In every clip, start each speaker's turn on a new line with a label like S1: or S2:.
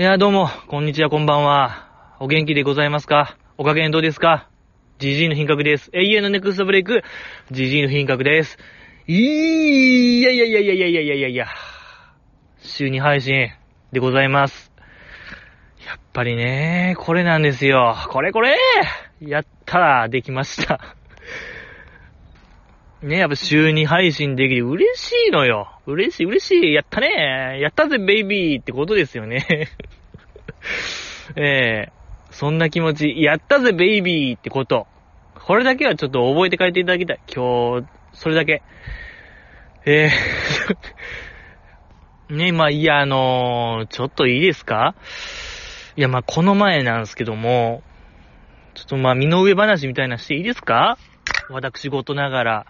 S1: いや、どうも、こんにちは、こんばんは。お元気でございますか？お加減どうですか？ジジイの品格です。永遠のネクストブレイク、ジジイの品格です。いやいやいやいやいやいやいやいやいや。週2配信でございます。やっぱりね、これなんですよ。これこれやったらできました。ね、やっぱ週2配信できる。嬉しいのよ。嬉しい、嬉しい。やったね。やったぜ、ベイビーってことですよね。ええそんな気持ち。やったぜ、ベイビーってこと。これだけはちょっと覚えて帰っていただきたい。今日、それだけ。ええ ね、まあ、いや、あのーちょっといいですか？いや、まあ、この前なんですけども、ちょっとまあ、身の上話みたいなしていいですか？私事ながら。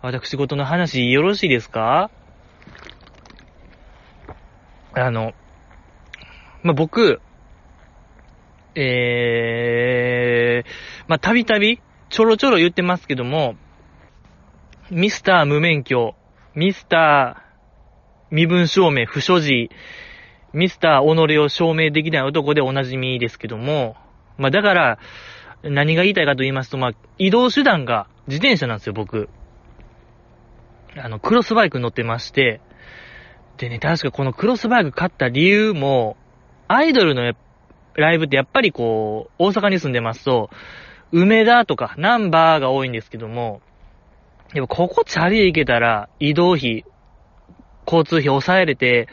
S1: 私事の話よろしいですか？あの、まあ、僕、えー、まあ、たびたび、ちょろちょろ言ってますけども、ミスター無免許、ミスター身分証明不所持、ミスター己を証明できない男でおなじみですけども、まあ、だから、何が言いたいかと言いますと、まあ、移動手段が自転車なんですよ、僕。あの、クロスバイク乗ってまして、でね、確かこのクロスバイク買った理由も、アイドルのライブってやっぱりこう、大阪に住んでますと、梅田とかナンバーが多いんですけども、やっぱここチャリで行けたら移動費、交通費抑えれて、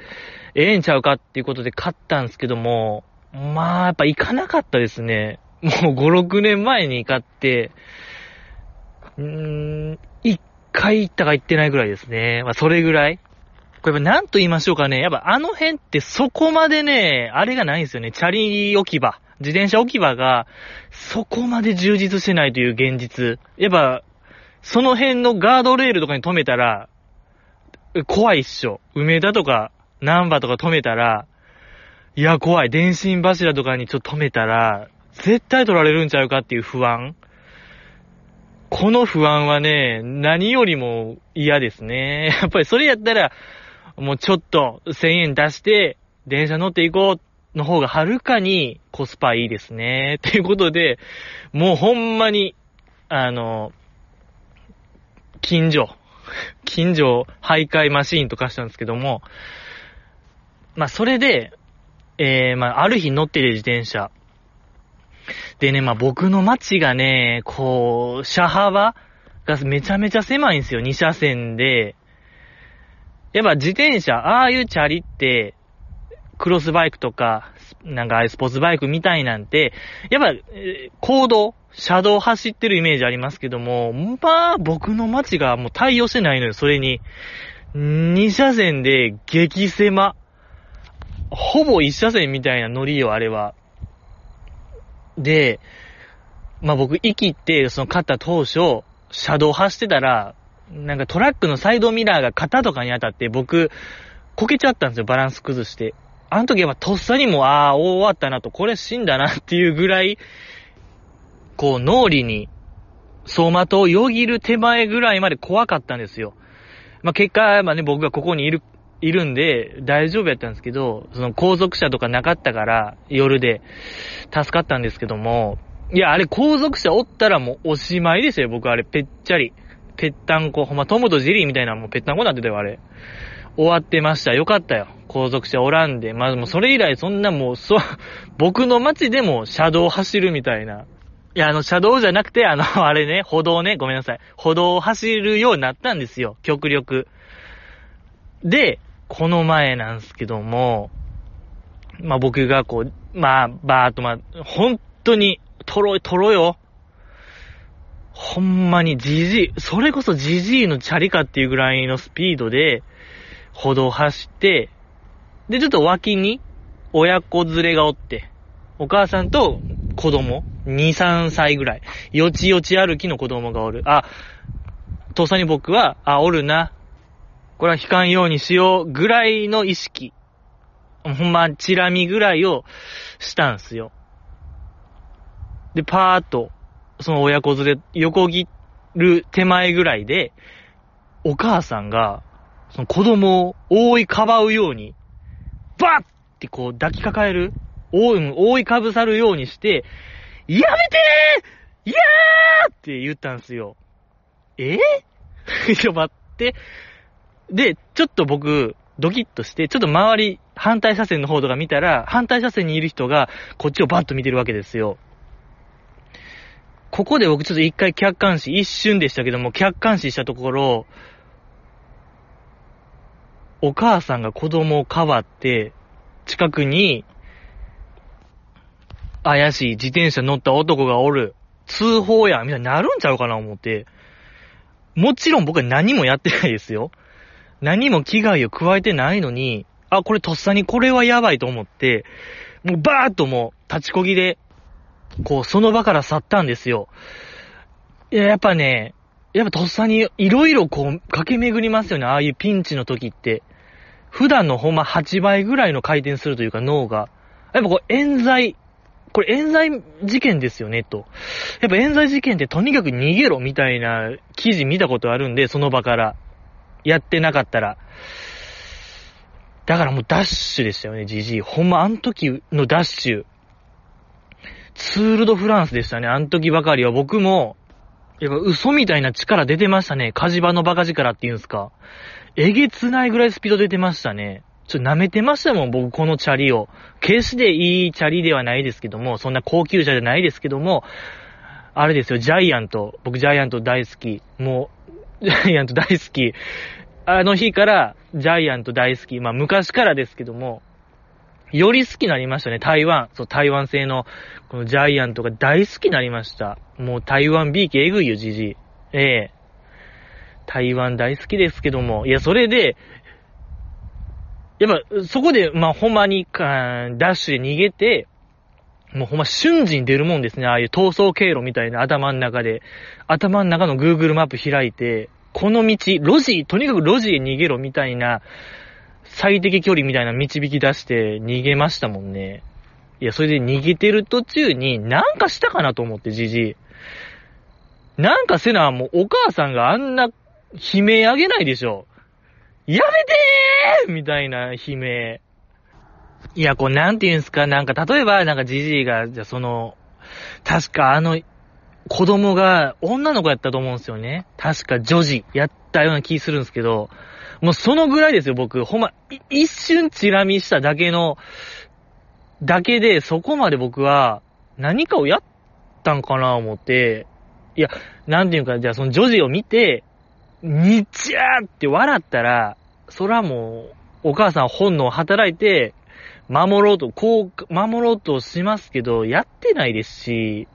S1: ええんちゃうかっていうことで買ったんですけども、まあ、やっぱ行かなかったですね。もう5、6年前に買って、うーん、一回行ったか行ってないぐらいですね。まあ、それぐらい。これやっぱ何と言いましょうかね。やっぱあの辺ってそこまでね、あれがないんですよね。チャリ置き場。自転車置き場が、そこまで充実してないという現実。やっぱ、その辺のガードレールとかに止めたら、怖いっしょ。梅田とか、南波とか止めたら、いや、怖い。電信柱とかにちょっと止めたら、絶対取られるんちゃうかっていう不安。この不安はね、何よりも嫌ですね。やっぱりそれやったら、もうちょっと1000円出して、電車乗っていこうの方がはるかにコスパいいですね。ということで、もうほんまに、あの、近所、近所徘徊マシーンとかしたんですけども、まあそれで、えー、まあある日乗ってる自転車。でね、まあ僕の街がね、こう、車幅がめちゃめちゃ狭いんですよ。2車線で。やっぱ自転車、ああいうチャリって、クロスバイクとか、なんかスポーツバイクみたいなんて、やっぱ、えー行動、車道走ってるイメージありますけども、まあ僕の街がもう対応してないのよ、それに。2車線で激狭。ほぼ1車線みたいな乗りよ、あれは。で、まあ僕、生きって、その買った当初、車道走ってたら、なんかトラックのサイドミラーが肩とかに当たって、僕、こけちゃったんですよ、バランス崩して。あの時はとっさにも、ああ、終わったなと、これ死んだなっていうぐらい、こう、脳裏に、走馬灯をよぎる手前ぐらいまで怖かったんですよ。まあ結果、まあね、僕がここにいる、いるんで、大丈夫やったんですけど、その後続車とかなかったから、夜で、助かったんですけども、いや、あれ後続車おったらもうおしまいですよ、僕あれ、ぺっちゃり。ぺったんこ、ほんま、トムとジェリーみたいなもうぺったんこになってたよ、あれ。終わってました。よかったよ。後続車おらんで。まあ、もうそれ以来そんなもう、そう、僕の街でも車道走るみたいな。いや、あの、車道じゃなくて、あの、あれね、歩道ね、ごめんなさい。歩道を走るようになったんですよ、極力。で、この前なんですけども、まあ僕がこう、まあ、バーっとまあ、本当に、とろい、とろよ。ほんまにじじい、それこそじじいのチャリかっていうぐらいのスピードで、歩道走って、で、ちょっと脇に、親子連れがおって、お母さんと子供、2、3歳ぐらい、よちよち歩きの子供がおる。あ、とっさに僕は、あ、おるな。これは引かんようにしようぐらいの意識。ほんま、チラ見ぐらいをしたんすよ。で、パーっと、その親子連れ、横切る手前ぐらいで、お母さんが、その子供を覆いかばうように、バッってこう抱きかかえる、覆い、覆いかぶさるようにして、やめてーいやーって言ったんすよ。えちょ、待って。で、ちょっと僕、ドキッとして、ちょっと周り、反対車線の方とか見たら、反対車線にいる人が、こっちをバッと見てるわけですよ。ここで僕ちょっと一回客観視、一瞬でしたけども、客観視したところ、お母さんが子供をかばって、近くに、怪しい自転車乗った男がおる。通報や、みたいになるんちゃうかな思って。もちろん僕は何もやってないですよ。何も危害を加えてないのに、あ、これとっさにこれはやばいと思って、もうバーッともう立ちこぎで、こうその場から去ったんですよ。いや、やっぱね、やっぱとっさにいろいろこう駆け巡りますよね、ああいうピンチの時って。普段のほんま8倍ぐらいの回転するというか脳が。やっぱこう冤罪、これ冤罪事件ですよね、と。やっぱ冤罪事件ってとにかく逃げろみたいな記事見たことあるんで、その場から。やってなかったら。だからもうダッシュでしたよね、じじい。ほんま、あの時のダッシュ。ツールドフランスでしたね、あの時ばかりは。僕も、やっぱ嘘みたいな力出てましたね。火事場のバカ力っていうんすか。えげつないぐらいスピード出てましたね。ちょっと舐めてましたもん、僕このチャリを。決していいチャリではないですけども、そんな高級車じゃないですけども、あれですよ、ジャイアント。僕ジャイアント大好き。もう、ジャイアント大好き。あの日からジャイアント大好き。まあ昔からですけども、より好きになりましたね、台湾。そう、台湾製の、このジャイアントが大好きになりました。もう台湾 B 系えぐいよ、じじい。ええ台湾大好きですけども。いや、それで、やっぱ、そこで、まあ、ほんまに、ダッシュで逃げて、もうほんま瞬時に出るもんですね。ああいう逃走経路みたいな頭の中で。頭の中の Google マップ開いて、この道、路地、とにかく路地へ逃げろみたいな、最適距離みたいな導き出して逃げましたもんね。いや、それで逃げてる途中に、なんかしたかなと思って、じじい。なんかせな、もうお母さんがあんな悲鳴あげないでしょ。やめてーみたいな悲鳴。いや、こう、なんて言うんすか、なんか、例えば、なんか、じじいが、じゃ、その、確かあの、子供が女の子やったと思うんですよね。確か女児やったような気するんですけど、もうそのぐらいですよ、僕。ほんま、一瞬チラ見しただけの、だけで、そこまで僕は、何かをやったんかな思って、いや、なんていうか、じゃあその女児を見て、にちゃーって笑ったら、そらもう、お母さん本能働いて、守ろうと、こう、守ろうとしますけど、やってないですし、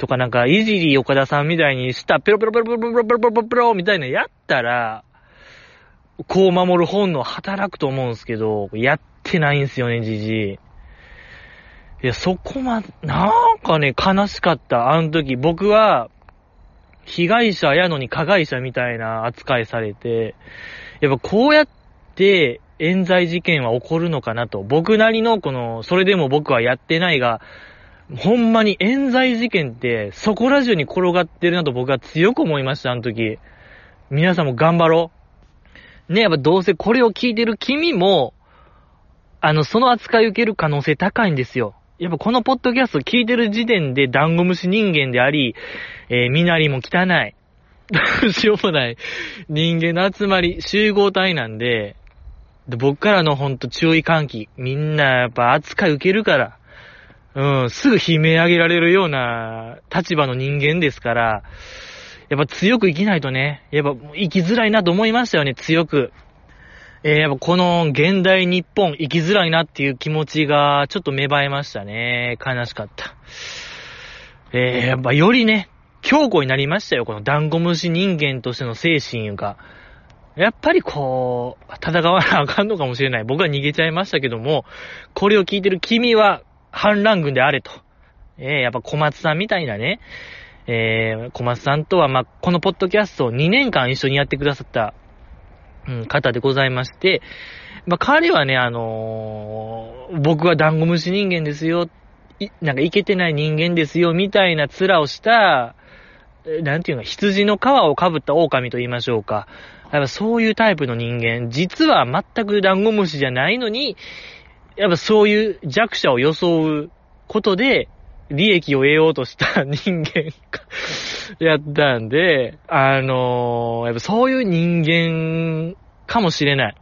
S1: とかなんか、いじり岡田さんみたいにした、ペロペロペロペロペロペロペロペロペロみたいなやったら、こう守る本能働くと思うんですけど、やってないんすよね、じじい。いや、そこま、なんかね、悲しかった。あの時、僕は、被害者やのに加害者みたいな扱いされて、やっぱこうやって冤罪事件は起こるのかなと。僕なりのこの、それでも僕はやってないが、ほんまに冤罪事件ってそこら中に転がってるなと僕は強く思いました、あの時。皆さんも頑張ろう。ね、やっぱどうせこれを聞いてる君も、あの、その扱い受ける可能性高いんですよ。やっぱこのポッドキャスト聞いてる時点でダンゴムシ人間であり、えー、身なりも汚い。ど うしようもない人間の集まり、集合体なんで、で僕からのほんと注意喚起、みんなやっぱ扱い受けるから、うん、すぐ悲鳴上げられるような立場の人間ですから、やっぱ強く生きないとね、やっぱ生きづらいなと思いましたよね、強く。えー、やっぱこの現代日本生きづらいなっていう気持ちがちょっと芽生えましたね。悲しかった。えー、やっぱよりね、強固になりましたよ、このダンゴムシ人間としての精神が。やっぱりこう、戦わなあかんのかもしれない。僕は逃げちゃいましたけども、これを聞いてる君は反乱軍であれと。えー、やっぱ小松さんみたいなね、えー、小松さんとは、まあ、このポッドキャストを2年間一緒にやってくださったうん、方でございまして、まあ、彼はね、あのー、僕はダンゴムシ人間ですよ、なんかいけてない人間ですよ、みたいな面をした、なんていうの、羊の皮をかぶった狼と言いましょうか。やっぱそういうタイプの人間、実は全くダンゴムシじゃないのに、やっぱそういう弱者を装うことで、利益を得ようとした人間やったんで、あのー、やっぱそういう人間かもしれない。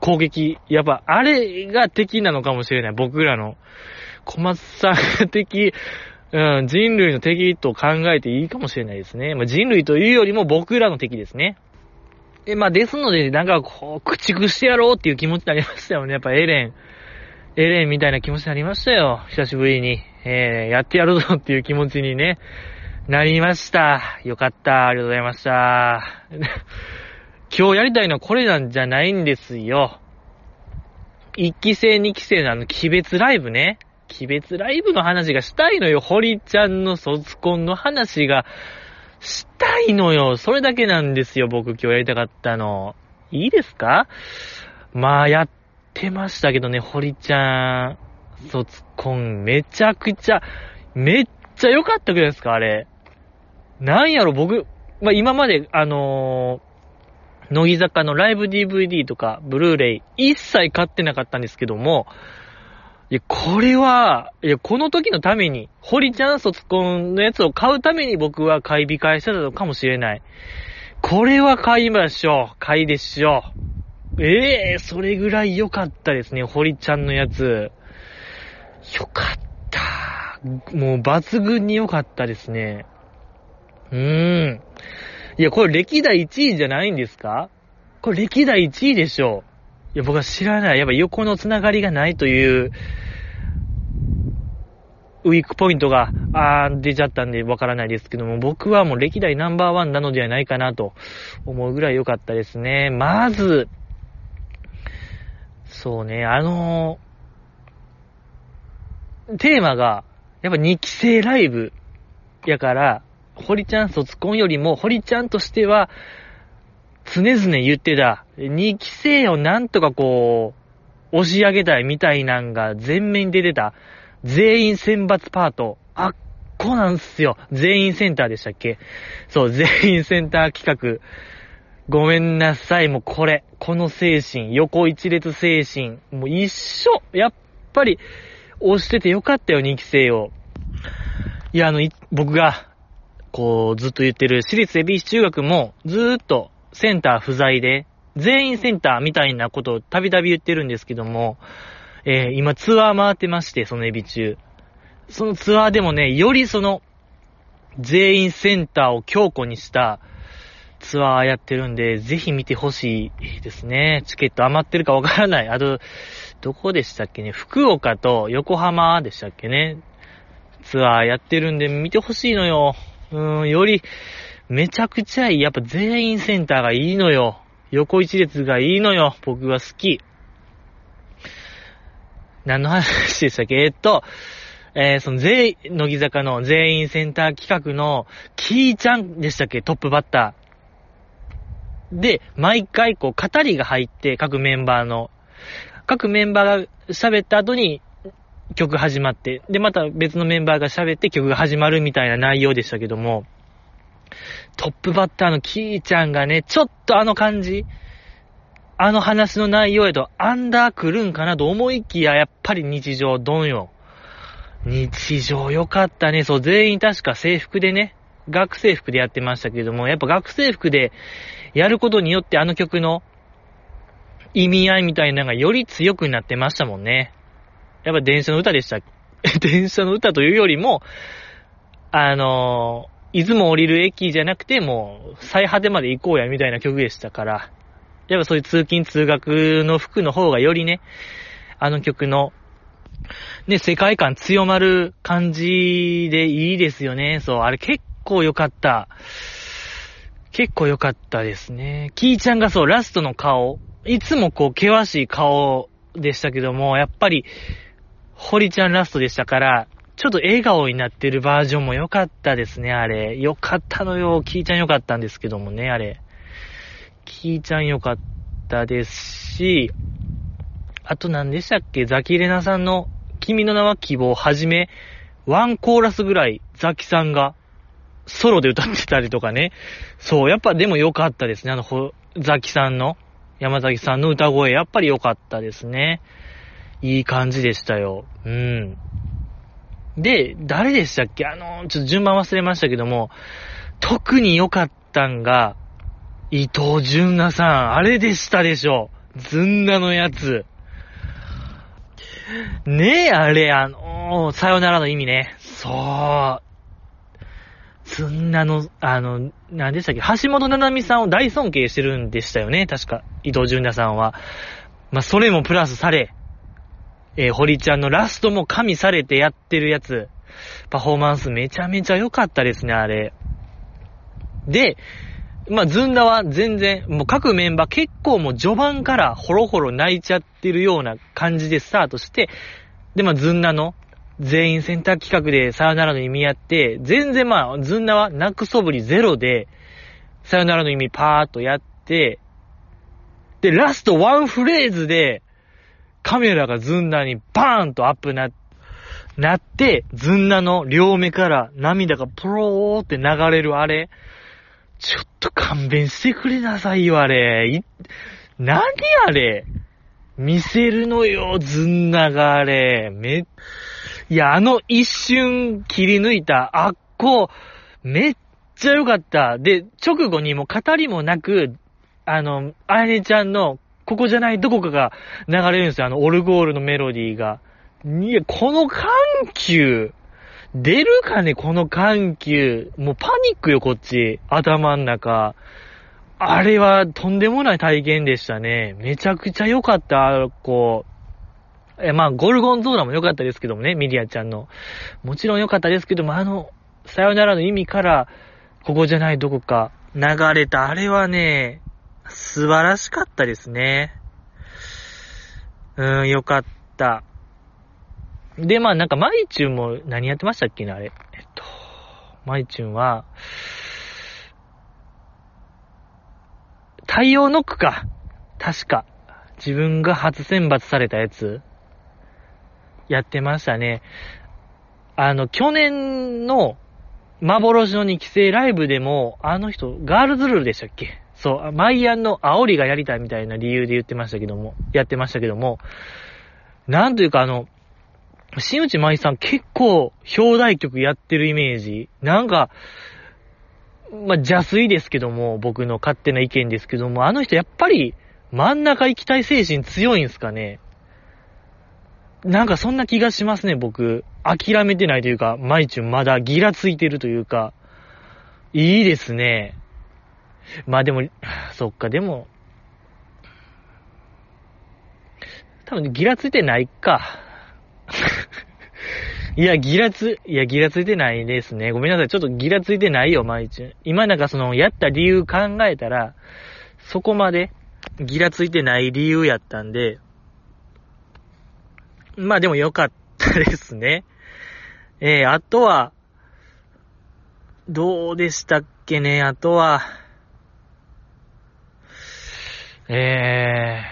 S1: 攻撃。やっぱ、あれが敵なのかもしれない。僕らの。小松さんが敵、うん、人類の敵と考えていいかもしれないですね。まあ、人類というよりも僕らの敵ですね。え、まあ、ですので、なんかこう、駆逐してやろうっていう気持ちになりましたよね。やっぱエレン。エレンみたいな気持ちになりましたよ。久しぶりに。えー、やってやるぞっていう気持ちにね、なりました。よかった。ありがとうございました。今日やりたいのはこれなんじゃないんですよ。一期生二期生のあの、鬼別ライブね。鬼別ライブの話がしたいのよ。堀ちゃんの卒コンの話がしたいのよ。それだけなんですよ。僕今日やりたかったの。いいですか？まあ、やっってましたけどね、堀ちゃん、卒コン、めちゃくちゃ、めっちゃ良かったくらいですか、あれ。なんやろ、僕、まあ、今まで、あのー、乃木坂のライブ DVD とか、ブルーレイ、一切買ってなかったんですけども、いや、これは、いや、この時のために、堀ちゃん卒コンのやつを買うために僕は買い控えしてたのかもしれない。これは買いましょう。買いでしょう。ええー、それぐらい良かったですね、堀ちゃんのやつ。良かった。もう抜群に良かったですね。うーん。いや、これ歴代1位じゃないんですか？これ歴代1位でしょう。いや、僕は知らない。やっぱ横のつながりがないという、ウィークポイントが、あー、出ちゃったんでわからないですけども、僕はもう歴代ナンバーワンなのではないかなと思うぐらい良かったですね。まず、そうね、あのー、テーマが、やっぱ2期生ライブやから、堀ちゃん卒コンよりも、堀ちゃんとしては、常々言ってた、2期生をなんとかこう、押し上げたいみたいなんが全面に出てた。全員選抜パート。あっこなんすよ。全員センターでしたっけ？そう、全員センター企画。ごめんなさい、もうこれ。この精神。横一列精神。もう一緒。やっぱり、押しててよかったよ、2期生を。いや、あの、僕が、こう、ずっと言ってる、私立恵比寿中学も、ずーっとセンター不在で、全員センターみたいなことをたびたび言ってるんですけども、えー、今ツアー回ってまして、そのエビ中。そのツアーでもね、よりその、全員センターを強固にしたツアーやってるんで、ぜひ見てほしいですね。チケット余ってるかわからない。あと、どこでしたっけね？福岡と横浜でしたっけね？ツアーやってるんで見てほしいのよ。うん、より、めちゃくちゃいい。やっぱ全員センターがいいのよ。横一列がいいのよ。僕は好き。何の話でしたっけ？えっと、えー、その全、乃木坂の全員センター企画の、キーちゃんでしたっけ？トップバッター。で、毎回こう、語りが入って、各メンバーの、各メンバーが喋った後に、曲始まって、で、また別のメンバーが喋って曲が始まるみたいな内容でしたけども、トップバッターのキーちゃんがね、ちょっとあの感じ、あの話の内容へとアンダー来るんかなと思いきや、やっぱり日常ドンよ。日常よかったね。そう、全員確か制服でね、学生服でやってましたけども、やっぱ学生服でやることによってあの曲の意味合いみたいなのがより強くなってましたもんね。やっぱ電車の歌でした。電車の歌というよりも、あのー、いつも降りる駅じゃなくてもう最果てまで行こうやみたいな曲でしたから、やっぱそういう通勤通学の服の方がよりね、あの曲の、ね、世界観強まる感じでいいですよね。そう、あれ結構良かった。結構良かったですね。キーちゃんがそう、ラストの顔、いつもこう、険しい顔でしたけども、やっぱり、堀ちゃんラストでしたから、ちょっと笑顔になってるバージョンも良かったですね、あれ。良かったのよ。キーちゃん良かったんですけどもね、あれ。キーちゃん良かったですし、あと何でしたっけ？ザキレナさんの君の名は希望はじめ、ワンコーラスぐらいザキさんがソロで歌ってたりとかね。そう、やっぱでも良かったですね。あの、ほザキさんの、山崎さんの歌声、やっぱり良かったですね。いい感じでしたよ。うん。で、誰でしたっけ？あの、ちょっと順番忘れましたけども、特に良かったんが、伊藤純奈さん、あれでしたでしょ。ずんなのやつ。ねえ、あれ、あのさよならの意味ね。そう。ずんなの、あの、何でしたっけ？橋本七海さんを大尊敬してるんでしたよね。確か、伊藤純奈さんは。まあ、それもプラスされ、えー、堀ちゃんのラストも加味されてやってるやつ、パフォーマンスめちゃめちゃ良かったですね、あれ。で、まあ、ずんだは全然、もう各メンバー結構もう序盤からホロホロ泣いちゃってるような感じでスタートして、で、まあ、ずんだの全員選択企画でさよならの意味やって、全然まあ、ずんだは泣くそぶりゼロで、さよならの意味パーっとやって、で、ラストワンフレーズで、カメラがずんだにバーンとアップな、なって、ずんだの両目から涙がプローって流れるあれ。ちょっと勘弁してくれなさいよ、あれ。い、何あれ見せるのよ、ずんながあれ。め、いや、あの一瞬切り抜いた、あっこ、めっちゃ良かった。で、直後にも語りもなく、あの、あやねちゃんの、ここじゃないどこかが流れるんですよ。あの、オルゴールのメロディーが。いや、この緩急。出るかね、この緩急。もうパニックよ、こっち。頭ん中。あれはとんでもない体験でしたね。めちゃくちゃ良かった、こう。え、まあ、ゴルゴンゾーラも良かったですけどもね、ミリアちゃんの。もちろん良かったですけども、あの、さよならの意味から、ここじゃないどこか流れた、あれはね、素晴らしかったですね。うん、良かった。で、まあなんか、マイチュンも何やってましたっけね、あれ。えっと、マイチュンは、太陽ノックか。確か。自分が初選抜されたやつ、やってましたね。あの、去年の幻の2期生ライブでも、あの人、ガールズルールでしたっけ？そう、マイアンの煽りがやりたいみたいな理由で言ってましたけども、やってましたけども、なんというかあの、新内舞さん結構、表題曲やってるイメージ。なんか、まあ、邪推ですけども、僕の勝手な意見ですけども、あの人やっぱり真ん中行きたい精神強いんすかね？なんかそんな気がしますね、僕。諦めてないというか、マイチュンまだギラついてるというか、いいですね。まあでも、そっか、でも、多分ギラついてないか。いや、ギラつ、いや、ギラついてないですね。ごめんなさい。ちょっとギラついてないよ、毎日。今なんかその、やった理由考えたら、そこまでギラついてない理由やったんで、まあでも良かったですね。えー、あとは、どうでしたっけね、あとは、え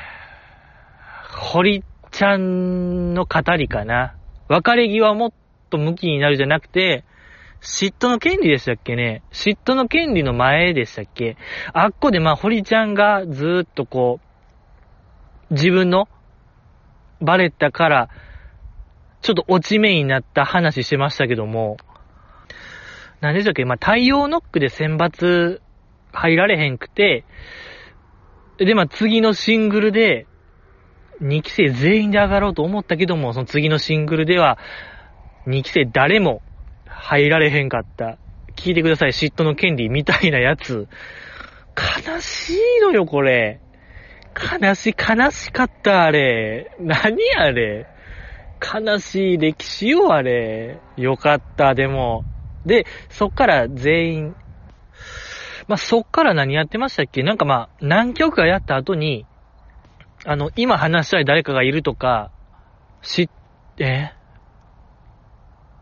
S1: ー、堀ちゃんの語りかな。別れ際もっと向きになるじゃなくて、嫉妬の権利でしたっけね？嫉妬の権利の前でしたっけ？あっこでまあ、堀ちゃんがずーっとこう、自分のバレたから、ちょっと落ち目になった話してましたけども、何でしたっけ？まあ、太陽ノックで選抜入られへんくて、で、まあ、次のシングルで、2期生全員で上がろうと思ったけども、その次のシングルでは、2期生誰も入られへんかった。聞いてください、嫉妬の権利みたいなやつ。悲しいのよ、これ。悲し、悲しかった、あれ。何あれ。悲しい歴史よ、あれ。よかった、でも。で、そっから全員、まあ、そっから何やってましたっけ？なんかまあ、何曲かやった後に、あの、今話したい誰かがいるとか、知って、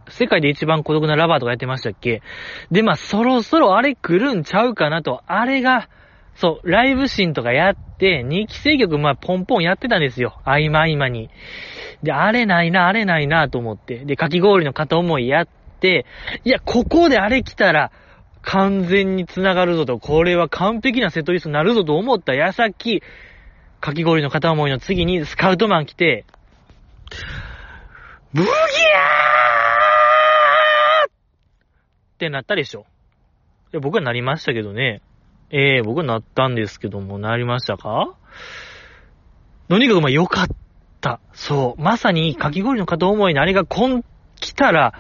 S1: 世界で一番孤独なラバーとかやってましたっけ？で、まあ、そろそろあれ来るんちゃうかなと。あれが、そう、ライブシーンとかやって、2期生曲、まあ、ポンポンやってたんですよ。合間合間に。で、あれないな、あれないな、と思って。で、かき氷の片思いやって、いや、ここであれ来たら、完全に繋がるぞと、これは完璧なセットリストになるぞと思った矢先、かき氷の片思いの次にスカウトマン来て、ブギャーってなったでしょ。いや僕はなりましたけどね。ええー、僕はなったんですけども、なりましたか？とにかくまあ良かった？そう。まさにかき氷の片思いにあれがこん、来たら、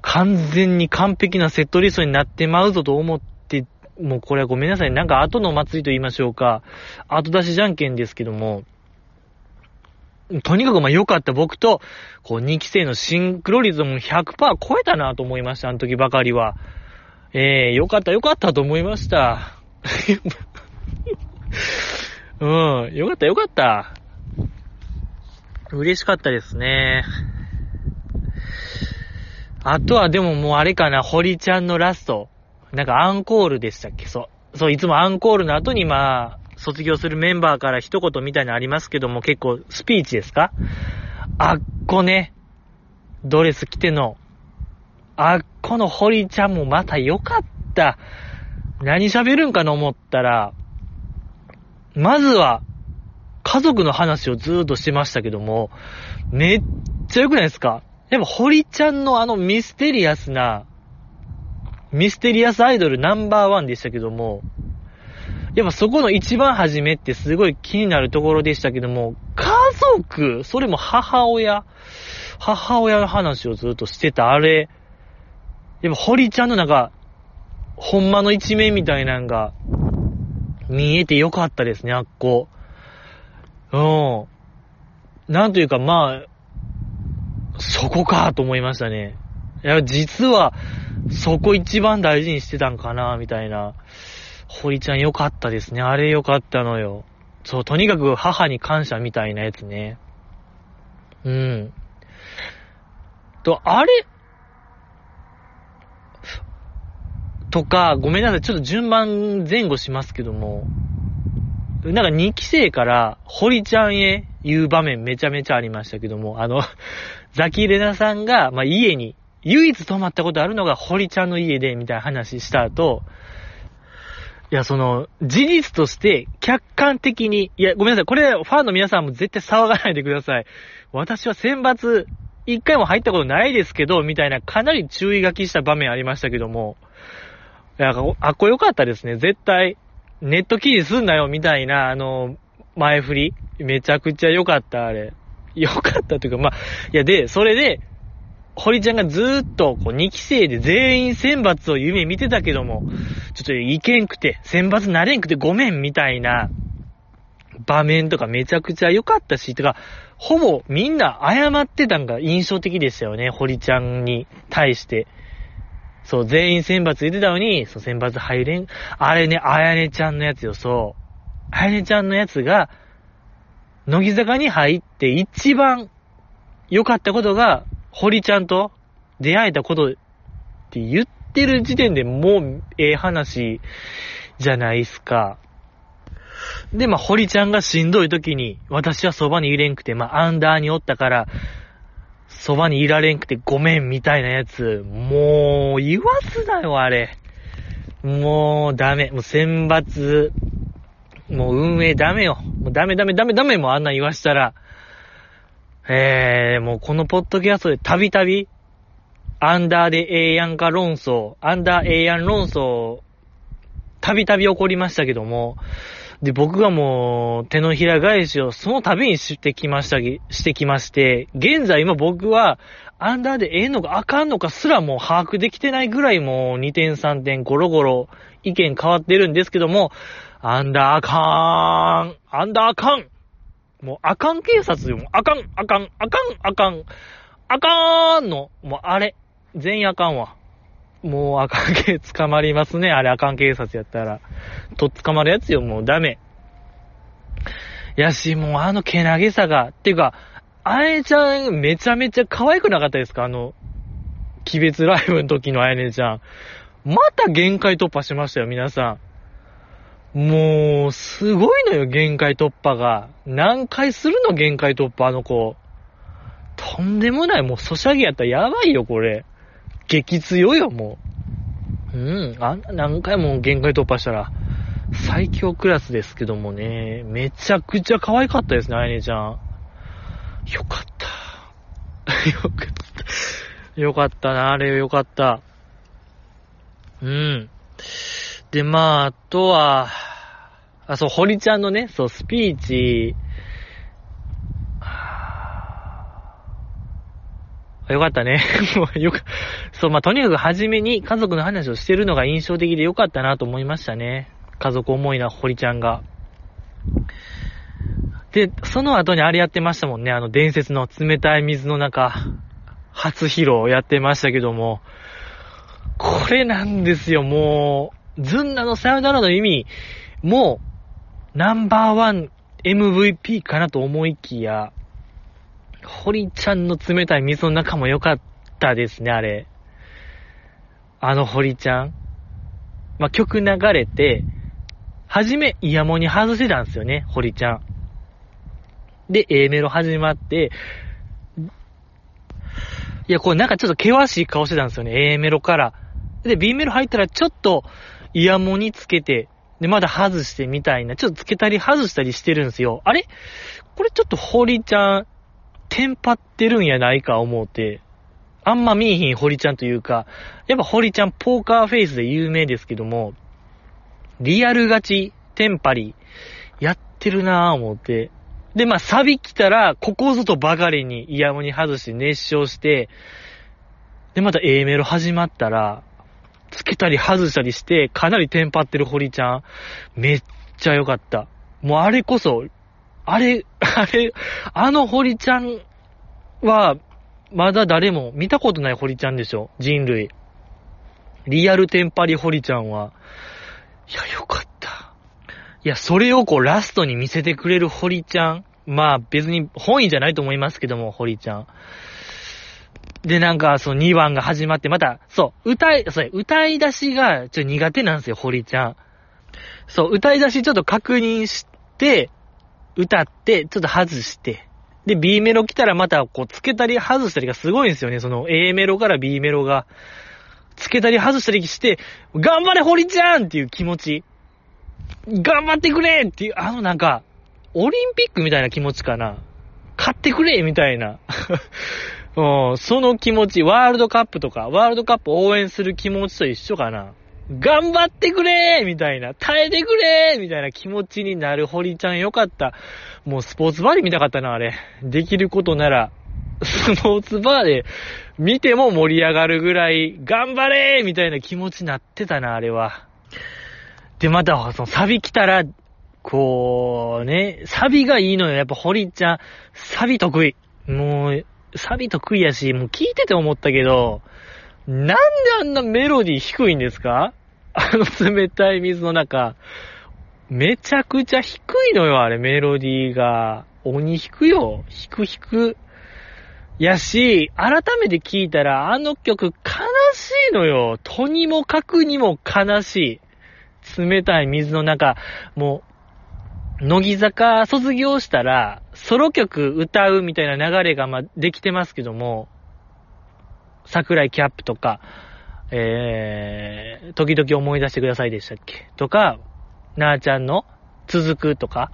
S1: 完全に完璧なセットリストになってまうぞと思って、もうこれはごめんなさい。なんか後のお祭りと言いましょうか。後出しじゃんけんですけども、とにかくまあ良かった僕と、こう2期生のシンクロ率も100%超えたなと思いました、あの時ばかりは。ええー、良かった良かったと思いました。うん、良かった良かった。嬉しかったですね。あとはでももうあれかな、堀ちゃんのラスト。なんかアンコールでしたっけ？そう。そう、いつもアンコールの後にまあ、卒業するメンバーから一言みたいなのありますけども、結構スピーチですか？あっこね、ドレス着ての、あこの堀ちゃんもまた良かった。何喋るんかな思ったら、まずは、家族の話をずーっとしてましたけども、めっちゃ良くないですか？やっぱ堀ちゃんのあのミステリアスな、ミステリアスアイドルナンバーワンでしたけども、やっぱそこの一番初めってすごい気になるところでしたけども、家族、それも母親、母親の話をずっとしてたあれ、やっぱ堀ちゃんのなんか、ほんまの一面みたいなんが、見えてよかったですね、あっこ。うん。なんというか、まあ、そこかと思いましたね。いや、実は、そこ一番大事にしてたんかな、みたいな。堀ちゃんよかったですね。あれよかったのよ。そう、とにかく母に感謝みたいなやつね。うん。と、あれとか、ごめんなさい。ちょっと順番前後しますけども、なんか2期生から堀ちゃんへ言う場面めちゃめちゃありましたけども、あの、ザキレナさんが、まあ、家に、唯一泊まったことあるのが堀ちゃんの家で、みたいな話した後、いや、その、事実として客観的に、いや、ごめんなさい。これ、ファンの皆さんも絶対騒がないでください。私は選抜、一回も入ったことないですけど、みたいな、かなり注意書きした場面ありましたけども、いや、あっこよかったですね。絶対、ネット記事すんなよ、みたいな、あの、前振り。めちゃくちゃ良かった、あれ。良かったというか、まあ、いや、で、それで、堀ちゃんがずーっと、こう、2期生で全員選抜を夢見てたけども、ちょっといけんくて、選抜なれんくてごめんみたいな場面とかめちゃくちゃ良かったし、てか、ほぼみんな謝ってたんが印象的でしたよね、堀ちゃんに対して。そう、全員選抜出てたのに、そう、選抜入れん。あれね、あやねちゃんのやつよ、そう。あやねちゃんのやつが、乃木坂に入って一番良かったことが、堀ちゃんと出会えたことって言ってる時点でもうええ話じゃないっすか。で、まあ、堀ちゃんがしんどい時に、私はそばにいれんくて、まあ、アンダーにおったから、そばにいられんくてごめんみたいなやつ、もう、言わすなよ、あれ。もう、ダメ。もう選抜、もう運営ダメよ。もうダメダメダメダメもうあんな言わしたら。えー、もうこのポッドキャストでたびたび、アンダーでええやんか論争、アンダーええやん論争、たびたび起こりましたけども、で、僕がもう手のひら返しをその度にしてきました、してきまして、現在今僕はアンダーでええのかあかんのかすらもう把握できてないぐらいもう2点3点ゴロゴロ意見変わってるんですけども、アンダーあかーん、アンダーあかんもう、あかん警察よ。も、あかん、あかん、あかん、あかん、あかーんの、もう、あれ。全員あかんわ。もう、あかん警、捕まりますね。あれ、あかん警察やったら。と捕まるやつよ。もう、ダメ。やし、もう、あの、けなげさが。っていうか、あやねちゃん、めちゃめちゃ可愛くなかったですか？あの、鬼別ライブの時のあやねちゃん。また限界突破しましたよ、皆さん。もう、すごいのよ、限界突破が。何回するの、限界突破、あの子。とんでもない、もう、ソシャゲやったらやばいよ、これ。激強よ、もう。うん、あんな何回も限界突破したら、最強クラスですけどもね、めちゃくちゃ可愛かったですね、あやねちゃん。よかった。よかった。よかったな、あれよかった。うん。で、まあ、あとは、あ、そう、堀ちゃんのね、そう、スピーチ、あよかったね。もうよか、そう、まあ、とにかく初めに家族の話をしてるのが印象的でよかったなと思いましたね。家族思いな堀ちゃんが。で、その後にあれやってましたもんね。あの伝説の冷たい水の中、初披露をやってましたけども、これなんですよ、もう、ズンナのさよならの意味、もう、ナンバーワン MVP かなと思いきや、堀ちゃんの冷たい水の中も良かったですね、あれ。あの堀ちゃん。まあ、曲流れて、はじめイヤモニ外してたんですよね、堀ちゃん。で、A メロ始まって、いや、これなんかちょっと険しい顔してたんですよね、A メロから。で、B メロ入ったらちょっとイヤモニつけて、で、まだ外してみたいな、ちょっとつけたり外したりしてるんですよ。あれ？これちょっと堀ちゃん、テンパってるんやないか思うて、あんま見えひん堀ちゃんというか、やっぱ堀ちゃんポーカーフェイスで有名ですけども、リアル勝ち、テンパリ、やってるなぁ思って。で、まあ、サビ来たら、ここぞとばかりにイヤモニ外して熱唱して、で、また A メロ始まったら、つけたり外したりして、かなりテンパってる堀ちゃん、めっちゃ良かった。もうあれこそ、あれ、あれ、あの堀ちゃんは、まだ誰も見たことない堀ちゃんでしょ？人類。リアルテンパリ堀ちゃんは。いや、よかった。いや、それをこうラストに見せてくれる堀ちゃん。まあ別に本意じゃないと思いますけども、堀ちゃん。で、なんか、その2番が始まって、また、そう、歌い、そう、歌い出しがちょっと苦手なんですよ、堀ちゃん。そう、歌い出しちょっと確認して、歌って、ちょっと外して。で、B メロ来たらまた、こう、つけたり外したりがすごいんですよね。その A メロから B メロが。つけたり外したりして、頑張れ堀ちゃんっていう気持ち。頑張ってくれっていう、あのなんか、オリンピックみたいな気持ちかな。勝ってくれみたいな。う、その気持ち、ワールドカップとか、ワールドカップ応援する気持ちと一緒かな。頑張ってくれみたいな。耐えてくれみたいな気持ちになる堀ちゃんよかった。もうスポーツバーで見たかったな、あれ。できることなら、スポーツバーで見ても盛り上がるぐらい、頑張れみたいな気持ちになってたな、あれは。で、また、そのサビ来たら、こう、ね、サビがいいのよ。やっぱ堀ちゃん、サビ得意。もう、サビ得意やし、もう聞いてて思ったけど、なんであんなメロディ低いんですか？あの冷たい水の中。めちゃくちゃ低いのよ、あれ、メロディーが。鬼引くよ。引く引く。やし、改めて聞いたら、あの曲悲しいのよ。とにもかくにも悲しい。冷たい水の中、もう、乃木坂卒業したら、ソロ曲歌うみたいな流れが、ま、できてますけども、桜井キャップとか、えー、時々思い出してくださいでしたっけ？とか、なーちゃんの続くとか、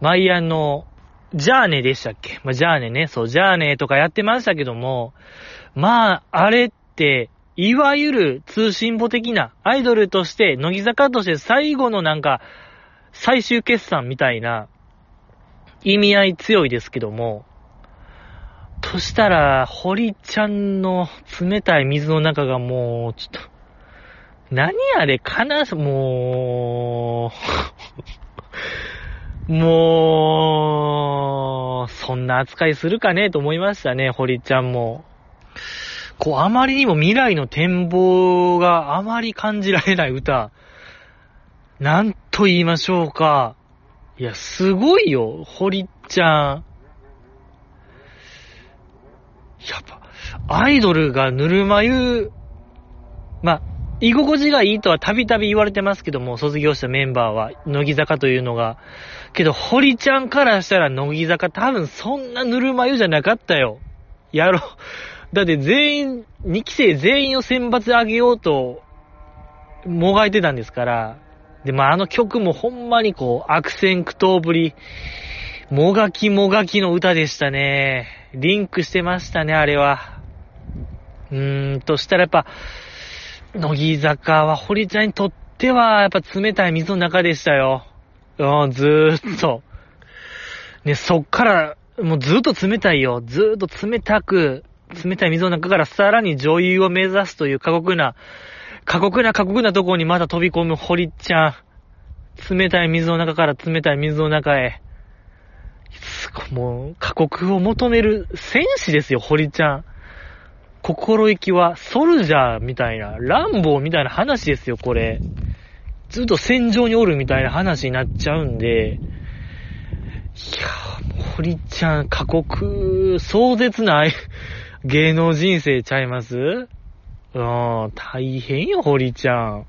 S1: マイアンのジャーネでしたっけ？まあ、ジャーネね、そう、ジャーネとかやってましたけども、まあ、あれって、いわゆる通信簿的なアイドルとして、乃木坂として最後のなんか、最終決算みたいな意味合い強いですけども、としたら、堀ちゃんの冷たい水の中がもう、ちょっと、何あれ、悲し、もう、もう、そんな扱いするかねと思いましたね、堀ちゃんも。こう、あまりにも未来の展望があまり感じられない歌。なんと言いましょうか。いや、すごいよ、堀ちゃん。やっぱ、アイドルがぬるま湯、ま、居心地がいいとはたびたび言われてますけども、卒業したメンバーは、乃木坂というのが。けど、堀ちゃんからしたら乃木坂多分そんなぬるま湯じゃなかったよ。やろ。だって全員、2期生全員を選抜上げようと、もがいてたんですから。で、まあ、あの曲もほんまにこう、悪戦苦闘ぶり。もがきもがきの歌でしたね。リンクしてましたね、あれは。うーん、としたらやっぱ、乃木坂は堀ちゃんにとっては、やっぱ冷たい水の中でしたよ。うん、ずーっと。ね、そっから、もうずーっと冷たいよ。ずーっと冷たく、冷たい水の中からさらに女優を目指すという過酷な、過酷な過酷なところにまた飛び込む堀ちゃん。冷たい水の中から冷たい水の中へ。すごい、もう、過酷を求める戦士ですよ、堀ちゃん。心意気はソルジャーみたいな、ランボーみたいな話ですよ、これ。ずっと戦場におるみたいな話になっちゃうんで、いやー、もう堀ちゃん、過酷、壮絶な芸能人生ちゃいます？うん、大変よ、堀ちゃん。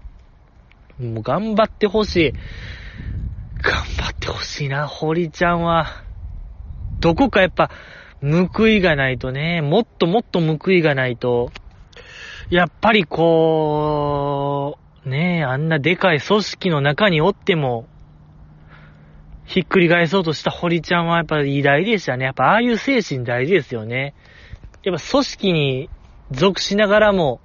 S1: もう頑張ってほしい。頑張ってほしいな、堀ちゃんは。どこかやっぱ、報いがないとね、もっともっと報いがないと、やっぱりこう、ねえ、あんなでかい組織の中におっても、ひっくり返そうとした堀ちゃんはやっぱ偉大でしたね。やっぱああいう精神大事ですよね。やっぱ組織に属しながらも、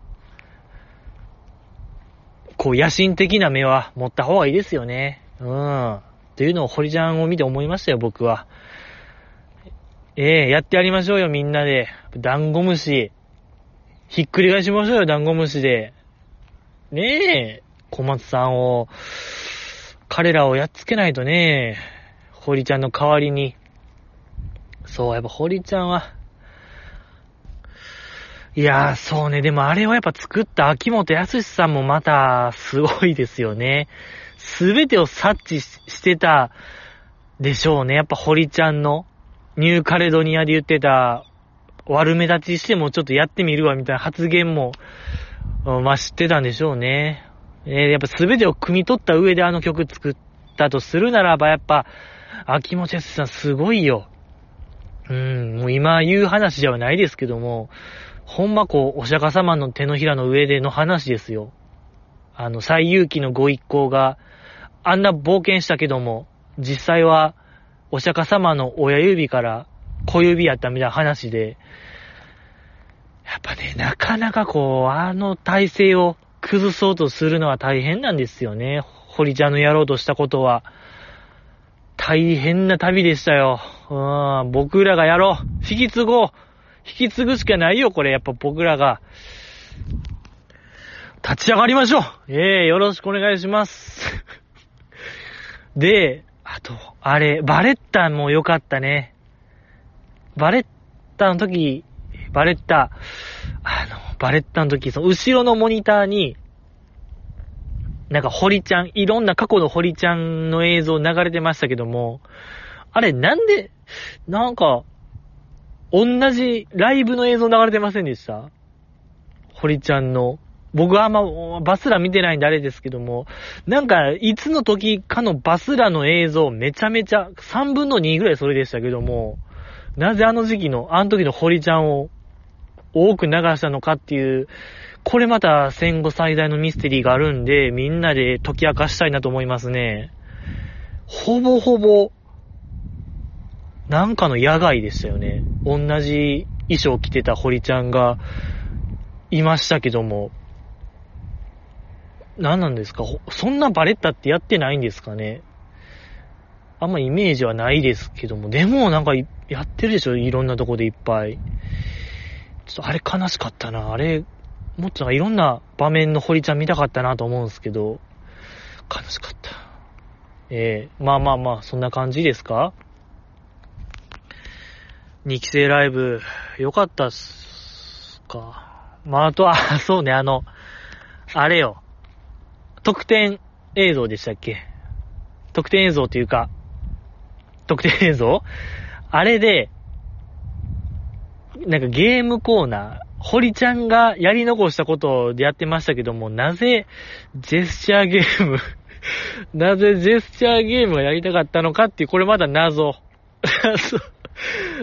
S1: こう野心的な目は持った方がいいですよね。うん。っていうのを堀ちゃんを見て思いましたよ、僕は。ええやってやりましょうよ、みんなで。ダンゴムシ。ひっくり返しましょうよ、ダンゴムシで。ねえ、小松さんを、彼らをやっつけないとね、堀ちゃんの代わりに。そう、やっぱ堀ちゃんは、いやー、そうね。でもあれをやっぱ作った秋元康さんもまた、すごいですよね。すべてを察知してたでしょうね。やっぱ堀ちゃんの、ニューカレドニアで言ってた、悪目立ちしてもちょっとやってみるわみたいな発言も、まあ知ってたんでしょうね。えー、やっぱすべてを汲み取った上であの曲作ったとするならば、やっぱ、秋元康さんすごいよ。うん、もう今言う話ではないですけども、ほんまこう、お釈迦様の手のひらの上での話ですよ。あの、最勇気のご一行が、あんな冒険したけども、実際は、お釈迦様の親指から小指やったみたいな話で、やっぱね、なかなかこう、あの体勢を崩そうとするのは大変なんですよね。堀ちゃんのやろうとしたことは。大変な旅でしたよ。うん、僕らがやろう。引き継ごう。引き継ぐしかないよ、これ。やっぱ僕らが。立ち上がりましょうええー、よろしくお願いします。で、あと、あれ、バレッタも良かったね。バレッタの時、バレッタ、あの、バレッタの時、その後ろのモニターに、なんか堀ちゃん、いろんな過去の堀ちゃんの映像流れてましたけども、あれなんで、なんか、同じライブの映像流れてませんでした？堀ちゃんの。僕はあんまバスラ見てないんであれですけども、なんか、いつの時かのバスラの映像めちゃめちゃ、3分の2ぐらいそれでしたけども、なぜあの時期の、あの時の堀ちゃんを多く流したのかっていう、これまた戦後最大のミステリーがあるんで、みんなで解き明かしたいなと思いますね。ほぼほぼ、なんかの野外でしたよね。同じ衣装着てた堀ちゃんがいましたけども、何なんですか？そんなバレッタってやってないんですかね？あんまイメージはないですけども、でもなんかやってるでしょ？いろんなとこでいっぱい。ちょっとあれ悲しかったな。あれ、もっとなんかいろんな場面の堀ちゃん見たかったなと思うんですけど、悲しかった。ええー、まあまあまあ、そんな感じですか？2期生ライブ、よかったっすか？まあ、あとは、そうね、あの、あれよ。特典映像でしたっけ？特典映像というか、特典映像？あれで、なんかゲームコーナー、堀ちゃんがやり残したことでやってましたけども、なぜジェスチャーゲーム なぜジェスチャーゲームがやりたかったのかっていう、これまだ謎。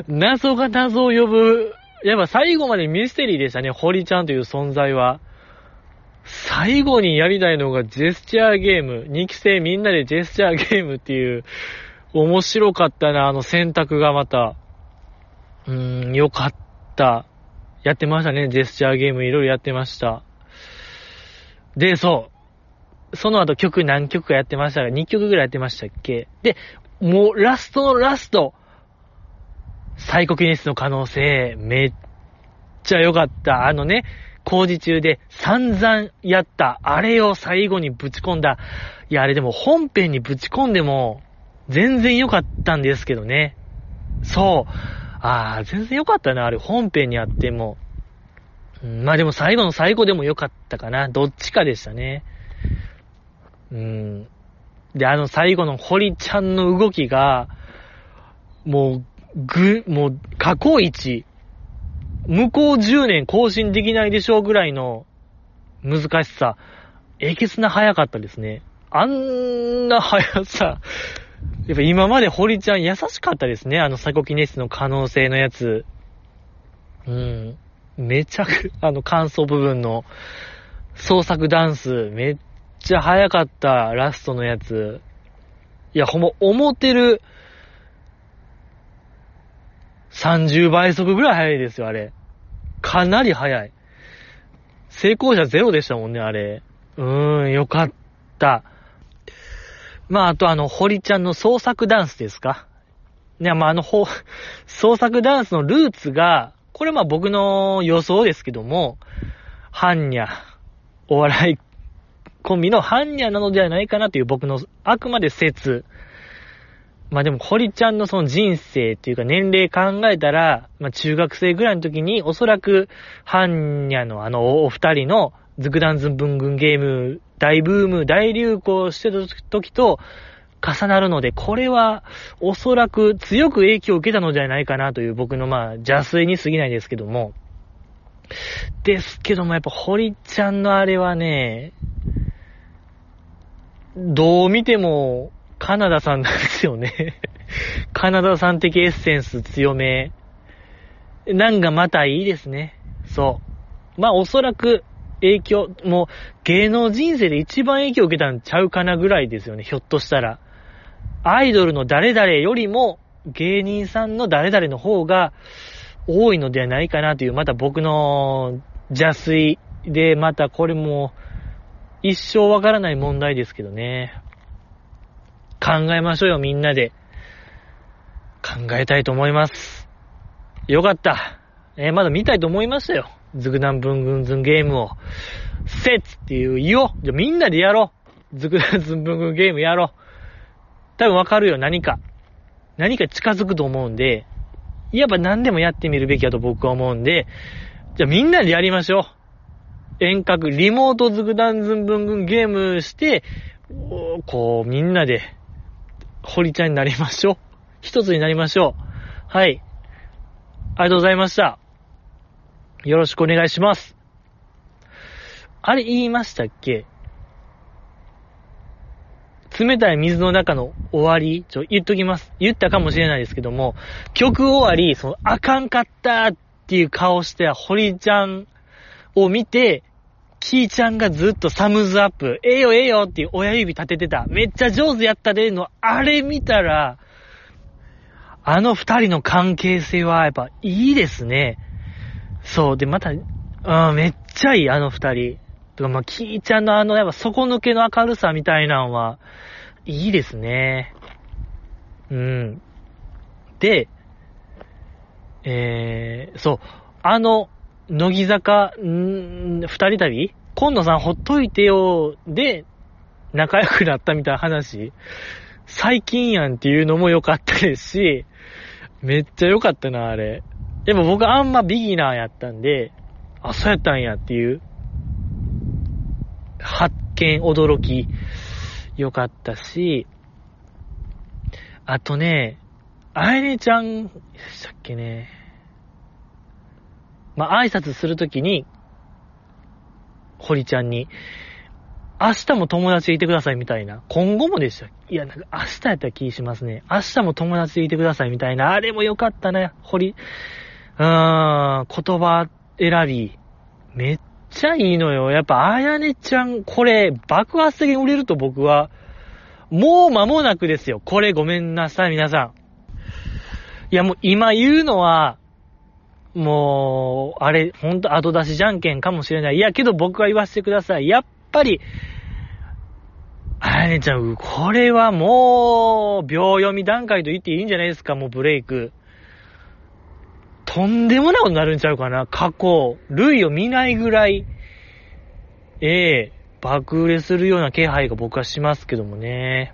S1: 謎が謎を呼ぶ。やっぱ最後までミステリーでしたね、堀ちゃんという存在は。最後にやりたいのがジェスチャーゲーム。2期生みんなでジェスチャーゲームっていう、面白かったな、あの選択がまた。うーん、よかった。やってましたね、ジェスチャーゲームいろいろやってました。で、そう。その後曲何曲かやってましたが、2曲ぐらいやってましたっけで、もうラストのラスト。サイコキネスの可能性、めっちゃ良かった。あのね、工事中で散々やった、あれを最後にぶち込んだ。いや、あれでも本編にぶち込んでも、全然良かったんですけどね。そう。ああ、全然良かったな、あれ本編にあっても。まあでも最後の最後でも良かったかな。どっちかでしたね。うん。で、あの最後の堀ちゃんの動きが、もう、ぐ、もう、過去一、向こう10年更新できないでしょうぐらいの難しさ。えげつな早かったですね。あんな速さ。やっぱ今まで堀ちゃん優しかったですね。あのサイコキネシスの可能性のやつ。うん。めちゃく、あの感想部分の創作ダンス、めっちゃ早かったラストのやつ。いや、ほんま、思ってる30倍速ぐらい早いですよ、あれ。かなり早い。成功者ゼロでしたもんね、あれ。うーん、よかった。まあ、あとあの、堀ちゃんの創作ダンスですか？ね、まあ、あの、ほ、創作ダンスのルーツが、これまあ僕の予想ですけども、般若、お笑いコンビの般若なのではないかなという僕のあくまで説。まあでも、堀ちゃんのその人生っていうか年齢考えたら、まあ中学生ぐらいの時におそらく、般若のあのお二人のズクダンズン文軍ゲーム大ブーム、大流行してた時と重なるので、これはおそらく強く影響を受けたのではないかなという僕のまあ邪推に過ぎないですけども。ですけどもやっぱ堀ちゃんのあれはね、どう見てもカナダさんなんですよね。カナダさん的エッセンス強め。なんかまたいいですね。そう。まあおそらく影響、もう芸能人生で一番影響を受けたんちゃうかなぐらいですよね、ひょっとしたら。アイドルの誰々よりも芸人さんの誰々の方が多いのではないかなという、また僕の邪推で、またこれも一生わからない問題ですけどね。考えましょうよ、みんなで。考えたいと思います。よかった。えーまだ見たいと思いましたよ。ズグダンブングンズンゲームを。セッツっていう言おう。じゃみんなでやろう。ズグダンズンブングンゲームやろう。多分わかるよ、何か。何か近づくと思うんで、いわば何でもやってみるべきだと僕は思うんで、じゃあみんなでやりましょう。遠隔、リモートズグダンズンブングンゲームして、こう、みんなで、堀ちゃんになりましょう。一つになりましょう。はい。ありがとうございました。よろしくお願いします。あれ言いましたっけ？冷たい水の中の終わり？ちょ、言っときます。言ったかもしれないですけども、曲終わり、その、あかんかったっていう顔して、堀ちゃんを見て、キーちゃんがずっとサムズアップ、ええよええよっていう親指立ててた。めっちゃ上手やったでの、あれ見たら、あの二人の関係性はやっぱいいですね。そう。で、また、うん、めっちゃいい、あの二人。とか、まあ、キーちゃんのあの、やっぱ底抜けの明るさみたいなのは、いいですね。うん。で、えー、そう。あの、乃木坂、んー二人旅？今野さんほっといてよ、で、仲良くなったみたいな話？最近やんっていうのも良かったですし、めっちゃ良かったな、あれ。でも僕あんまビギナーやったんで、あ、そうやったんやっていう、発見、驚き、良かったし、あとね、あやねちゃん、でしたっけね？まあ、挨拶するときに、堀ちゃんに、明日も友達いてくださいみたいな。今後もでした。いや、なんか明日やった気しますね。明日も友達いてくださいみたいな。あれも良かったね。堀、うーん、言葉選び。めっちゃいいのよ。やっぱ、あやねちゃん、これ、爆発的に売れると僕はもう間もなくですよ。これごめんなさい、皆さん。いや、もう今言うのは、もう、あれ、ほんと後出しじゃんけんかもしれない。いや、けど僕は言わせてください。やっぱり、あやねちゃん、これはもう、秒読み段階と言っていいんじゃないですか、もうブレイク。とんでもないことになるんちゃうかな？過去、類を見ないぐらい、ええ爆売れするような気配が僕はしますけどもね。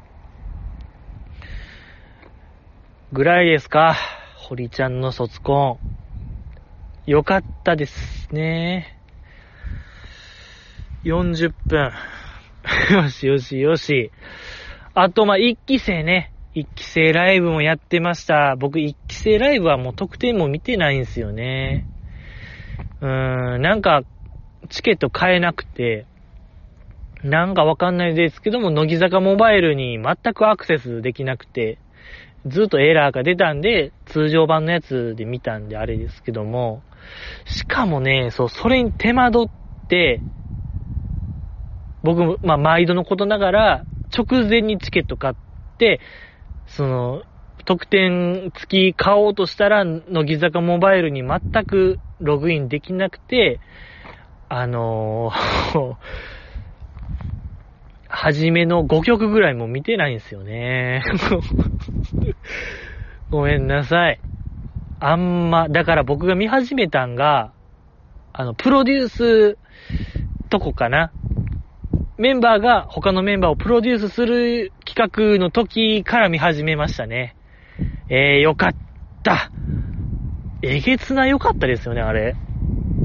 S1: ぐらいですか？堀ちゃんの卒コン。よかったですね。40分。よしよしよし。あと、ま、一期生ね。一期生ライブもやってました。僕、一期生ライブはもう特典も見てないんですよね。うーん、なんか、チケット買えなくて、なんかわかんないですけども、乃木坂モバイルに全くアクセスできなくて、ずっとエラーが出たんで、通常版のやつで見たんであれですけども、しかもね、そう、それに手間取って、僕も、まあ、毎度のことながら、直前にチケット買って、その、特典付き買おうとしたら、乃木坂モバイルに全くログインできなくて、あのー 初めの5曲ぐらいも見てないんですよね。ごめんなさい。あんま、だから僕が見始めたんが、あの、プロデュースとこかな。メンバーが他のメンバーをプロデュースする企画の時から見始めましたね。えー、よかった。えげつな良かったですよね、あれ。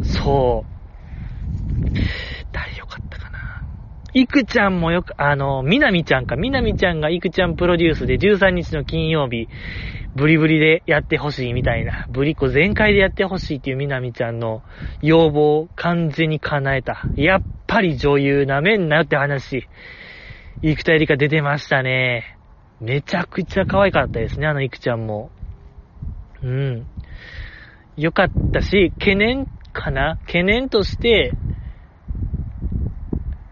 S1: そう。誰よかったかな。いくちゃんもよく、あの、みなみちゃんか。みなみちゃんがいくちゃんプロデュースで13日の金曜日、ブリブリでやってほしいみたいな、ブリコ全開でやってほしいっていうみなみちゃんの要望を完全に叶えた。やっぱり女優なめんなよって話。生田絵梨花出てましたね。めちゃくちゃ可愛かったですね、あのいくちゃんも。うん。よかったし、懸念かな？懸念として、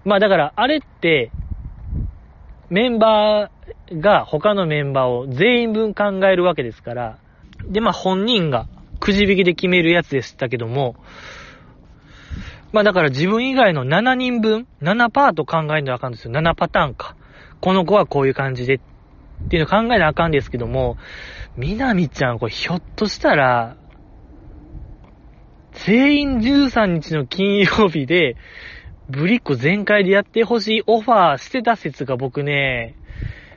S1: まあだからあれって、メンバーが他のメンバーを全員分考えるわけですから、で、まあ本人がくじ引きで決めるやつでしたけども、まあだから自分以外の7人分、7パート考えなあかんですよ。7パターンか。この子はこういう感じでっていうの考えなあかんですけども、みなみちゃん、これひょっとしたら、全員13日の金曜日で、ブリッコ全開でやってほしいオファーしてた説が僕ね、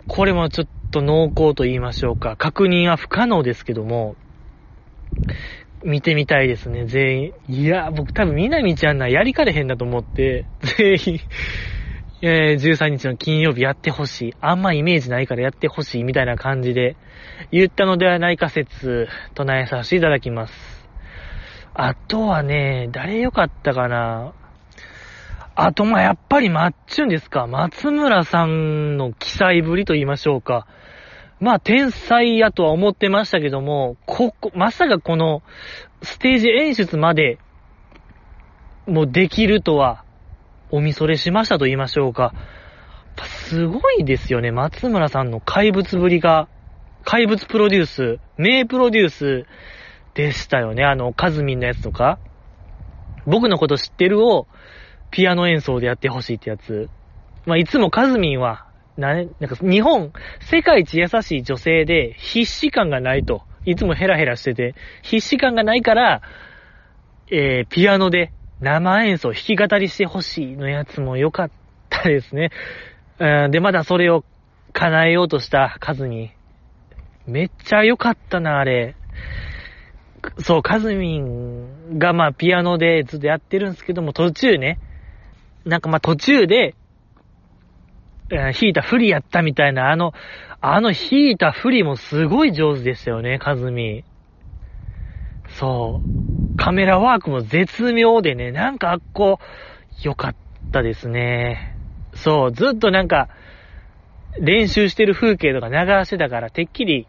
S1: これもちょっと濃厚と言いましょうか。確認は不可能ですけども、見てみたいですね、全員。いや、僕多分みなみちゃんなやりかれへんだと思って、全員、えー、13日の金曜日やってほしい。あんまイメージないからやってほしいみたいな感じで言ったのではないか説、唱えさせていただきます。あとはね、誰よかったかなあと、ま、やっぱりマッチュンですか。松村さんの記載ぶりと言いましょうか。まあ、天才やとは思ってましたけども、ここ、まさかこの、ステージ演出まで、もうできるとは、おみそれしましたと言いましょうか。すごいですよね、松村さんの怪物ぶりが。怪物プロデュース、名プロデュースでしたよね。あの、カズミンのやつとか。僕のこと知ってるを、ピアノ演奏でやってほしいってやつ。まあ、いつもカズミンは、な、なんか日本、世界一優しい女性で必死感がないと。いつもヘラヘラしてて、必死感がないから、えー、ピアノで生演奏、弾き語りしてほしいのやつも良かったですね。うん、で、まだそれを叶えようとしたカズミン。めっちゃ良かったな、あれ。そう、カズミンがまあピアノでずっとやってるんですけども、途中ね、なんかまあ途中で、弾いたフリやったみたいな、あの、あの弾いたフリもすごい上手でしたよね、カズミ。そう。カメラワークも絶妙でね、なんかあっこ、良かったですね。そう、ずっとなんか、練習してる風景とか流してたから、てっきり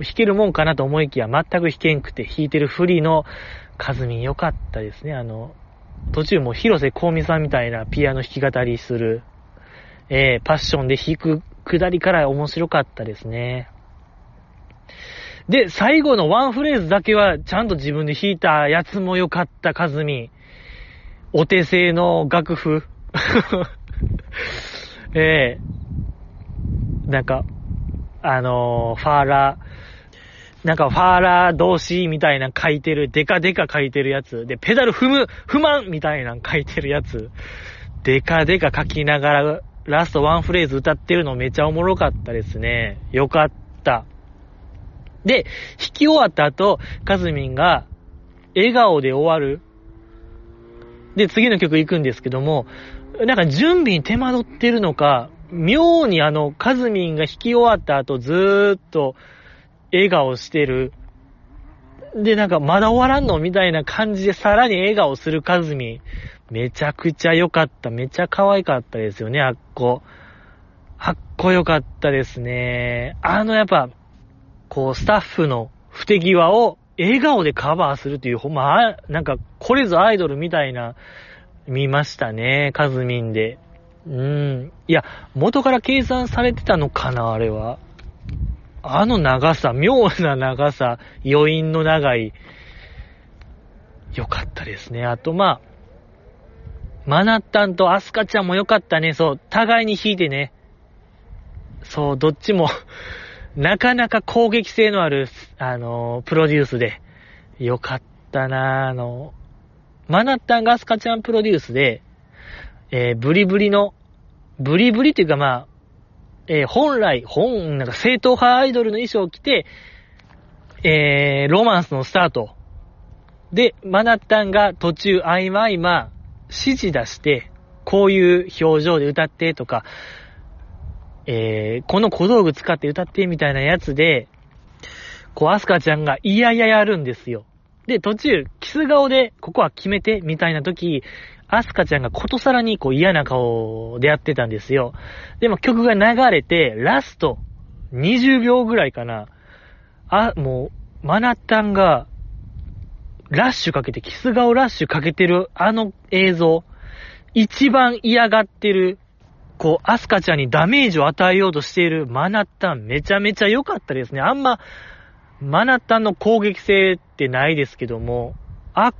S1: 弾けるもんかなと思いきや、全く弾けんくて弾いてるフリのカズミ良かったですね。あの、途中も広瀬香美さんみたいなピアノ弾き語りする、えー、パッションで弾く下りから面白かったですね。で、最後のワンフレーズだけは、ちゃんと自分で弾いたやつも良かった、カズミ。お手製の楽譜。ええなんか、あのー、ファーラー、なんかファーラー同士みたいな書いてる、デカデカ書いてるやつ。で、ペダル踏む、不満みたいな書いてるやつ。デカデカ書きながら、ラストワンフレーズ歌ってるのめちゃおもろかったですね。よかった。で、弾き終わった後、カズミンが、笑顔で終わる。で、次の曲行くんですけども、なんか準備に手間取ってるのか、妙にあの、カズミンが弾き終わった後ずーっと笑顔してる。で、なんかまだ終わらんのみたいな感じでさらに笑顔するカズミ。めちゃくちゃ良かった。めちゃ可愛かったですよね、あっこ。あっこ良かったですね。あのやっぱ、こう、スタッフの不手際を笑顔でカバーするという、ほんま、なんか、これぞアイドルみたいな、見ましたね、カズミンで。うん。いや、元から計算されてたのかな、あれは。あの長さ、妙な長さ、余韻の長い、よかったですね。あと、まあ、マナッタンとアスカちゃんもよかったね。そう、互いに引いてね。そう、どっちも なかなか攻撃性のある、あの、プロデュースで、よかったなあの、マナッタンガスカちゃんプロデュースで、えー、ブリブリの、ブリブリっていうかまあ、えー、本来、本、なんか正統派アイドルの衣装を着て、えー、ロマンスのスタート。で、マナッタンが途中、合間合間、指示出して、こういう表情で歌ってとか、えー、この小道具使って歌ってみたいなやつで、こう、アスカちゃんがいやいややるんですよ。で、途中、キス顔で、ここは決めて、みたいな時、アスカちゃんがことさらにこう嫌な顔でやってたんですよ。でも曲が流れて、ラスト、20秒ぐらいかな。あ、もう、マナタンが、ラッシュかけて、キス顔ラッシュかけてるあの映像、一番嫌がってるこう、アスカちゃんにダメージを与えようとしているマナッタン、めちゃめちゃ良かったですね。あんま、マナッタンの攻撃性ってないですけども、あっ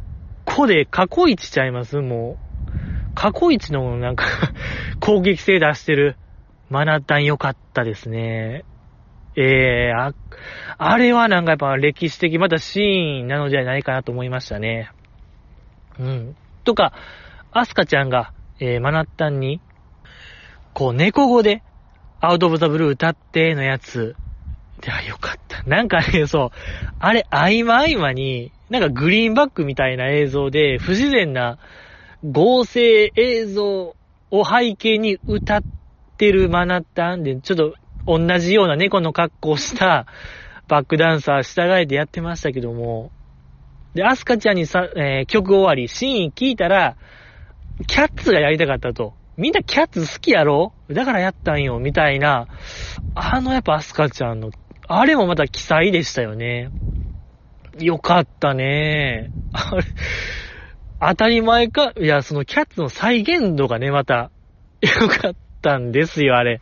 S1: こで過去一ちゃいます？もう。過去一のなんか 攻撃性出してるマナッタン良かったですね。ええー、あ、あれはなんかやっぱ歴史的またシーンなのではないかなと思いましたね。うん。とか、アスカちゃんが、えー、マナッタンに、こう、猫語で、アウトオブザブルー歌ってのやつ。いや、よかった。なんかね、そう、あれ、合間合間に、なんかグリーンバックみたいな映像で、不自然な合成映像を背景に歌ってるマナッタンで、ちょっと同じような猫の格好をした バックダンサー従えてやってましたけども、で、アスカちゃんにさ、えー、曲終わり、シーン聞いたら、キャッツがやりたかったと。みんなキャッツ好きやろ？だからやったんよ、みたいな、あのやっぱアスカちゃんの、あれもまた記載でしたよね。よかったね。あれ、当たり前か、いや、そのキャッツの再現度がね、また、よかったんですよ、あれ。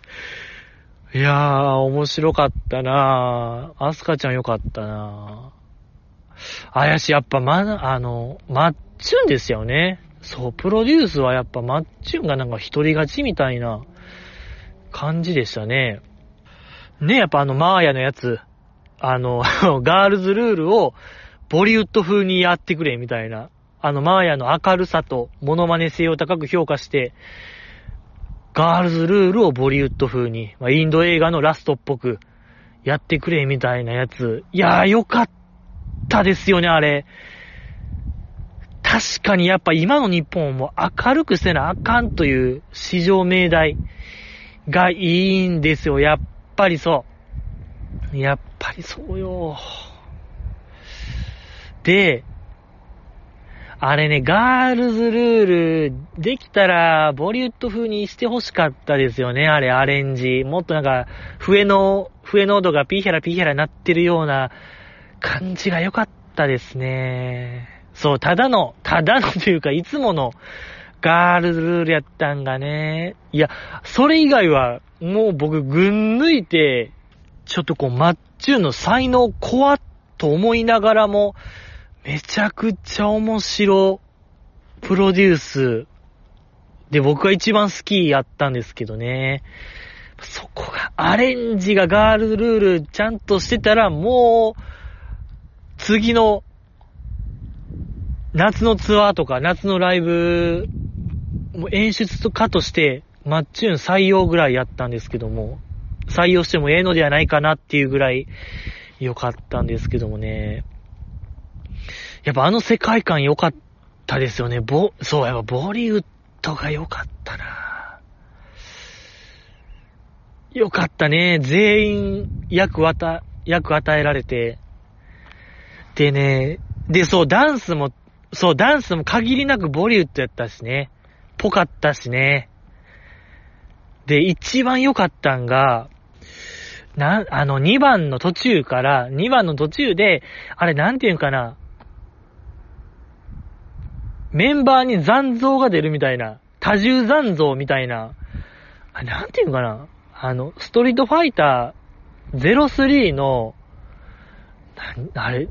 S1: いやー、面白かったなー。アスカちゃんよかったなー。あやし、やっぱ、ま、あの、マッチュンですよね。そう、プロデュースはやっぱマッチュンがなんか一人勝ちみたいな感じでしたね。ね、やっぱあのマーヤのやつ、あの、ガールズルールをボリウッド風にやってくれみたいな。あのマーヤの明るさとモノマネ性を高く評価して、ガールズルールをボリウッド風に、まあ、インド映画のラストっぽくやってくれみたいなやつ。いやーよかったですよね、あれ。確かにやっぱ今の日本も明るくせなあかんという市場命題がいいんですよ。やっぱりそう。やっぱりそうよ。で、あれね、ガールズルール、できたら、ボリウッド風にしてほしかったですよね、あれ、アレンジ。もっとなんか、笛の、笛濃度がピーヒャラピーヒャラなってるような感じが良かったですね。そう、ただの、ただのというか、いつものガールズルールやったんがね。いや、それ以外は、もう僕、群抜いて、ちょっとこう、マッチューの才能怖っと思いながらも、めちゃくちゃ面白、プロデュース、で、僕が一番好きやったんですけどね。そこが、アレンジがガールルールちゃんとしてたら、もう、次の、夏のツアーとか、夏のライブ、もう演出家として、マッチューン採用ぐらいやったんですけども、採用してもええのではないかなっていうぐらい良かったんですけどもね。やっぱあの世界観良かったですよね。ボ、そう、やっぱボリウッドが良かったな良かったね。全員役わた、役与えられて。でね、で、そう、ダンスも、そう、ダンスも限りなくボリウッドやったしね。ぽかったしね。で、一番良かったんが、な、あの、2番の途中から、2番の途中で、あれ、なんていうんかな。メンバーに残像が出るみたいな、多重残像みたいな、あなんていうんかな。あの、ストリートファイター03の、な、あれ、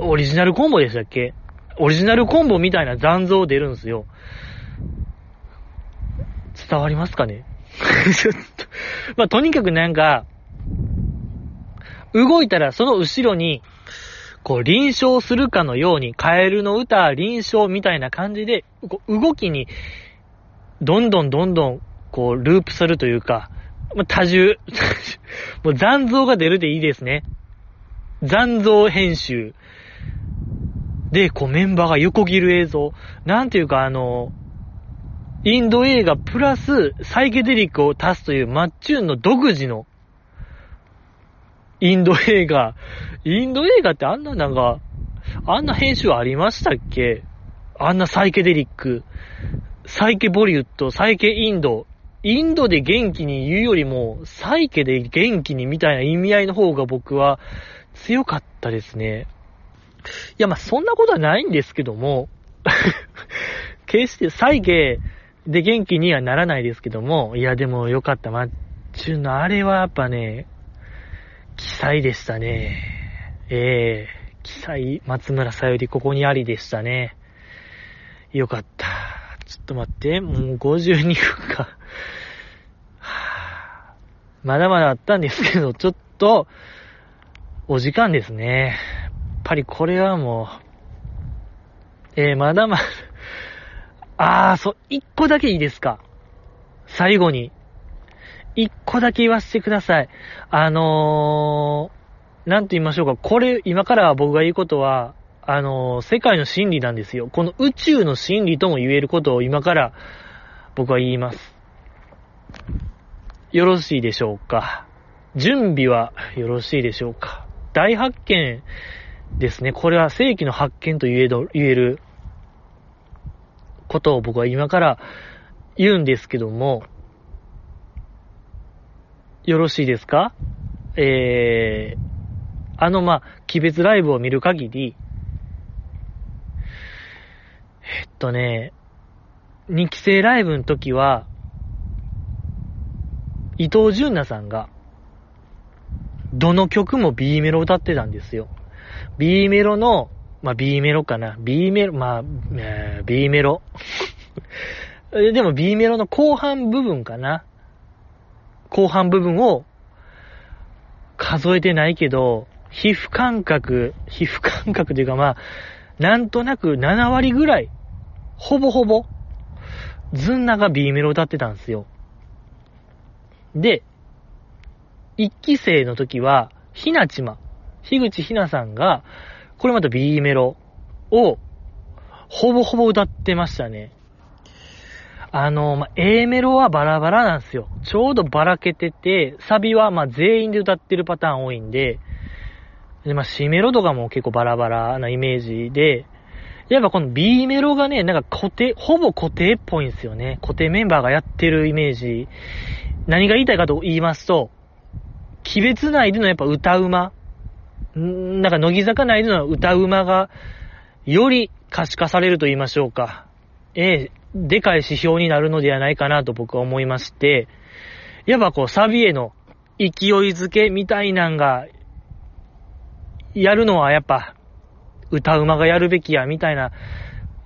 S1: オリジナルコンボでしたっけ？オリジナルコンボみたいな残像出るんですよ。伝わりますかね？ちょっとまあ、とにかくなんか、動いたらその後ろに、こう、臨床するかのように、カエルの歌、臨床みたいな感じで、動きに、どんどんどんどん、こう、ループするというか、多重、もう残像が出るでいいですね。残像編集。で、こうメンバーが横切る映像。なんていうかあの、インド映画プラスサイケデリックを足すというマッチューンの独自のインド映画。インド映画ってあんななんか、あんな編集ありましたっけ？あんなサイケデリック。サイケボリュッド、サイケインド。インドで元気に言うよりも、サイケで元気にみたいな意味合いの方が僕は強かったですね。いや、ま、そんなことはないんですけども、決してサイケで元気にはならないですけども、いや、でもよかった。マッチュのあれはやっぱね、記載でしたね。ええー、記載、松村さゆりここにありでしたね。よかった。ちょっと待って、もう52分か。はまだまだあったんですけど、ちょっと、お時間ですね。やっぱりこれはもう、えー、まだまだあー、そう、一個だけいいですか最後に。一個だけ言わせてください。あのー、なんと言いましょうか。これ、今から僕が言うことは、あのー、世界の真理なんですよ。この宇宙の真理とも言えることを今から僕は言います。よろしいでしょうか。準備はよろしいでしょうか。大発見ですね。これは世紀の発見と言え言えることを僕は今から言うんですけども、よろしいですか？えー、あの、ま、鬼別ライブを見る限り、えっとね、2期生ライブの時は、伊藤純奈さんが、どの曲も B メロ歌ってたんですよ。B メロの、まあ、B メロかな。B メロ、まあ、えー、B メロ。でも B メロの後半部分かな。後半部分を数えてないけど、皮膚感覚、皮膚感覚というかまあ、なんとなく7割ぐらい、ほぼほぼ、ズンナが B メロ歌ってたんですよ。で、一期生の時は、ひなちま、樋口ひなさんが、これまた B メロを、ほぼほぼ歌ってましたね。あの、まあ、A メロはバラバラなんですよ。ちょうどばらけてて、サビはま、全員で歌ってるパターン多いんで、で、まあ、C メロとかも結構バラバラなイメージで、やっぱこの B メロがね、なんか固定、ほぼ固定っぽいんですよね。固定メンバーがやってるイメージ。何が言いたいかと言いますと、鬼別内でのやっぱ歌うま、んなんか乃木坂内での歌うまが、より可視化されると言いましょうか。ええでかい指標になるのではないかなと僕は思いまして、やっぱこうサビへの勢いづけみたいなんが、やるのはやっぱ、歌うまがやるべきや、みたいな、やっ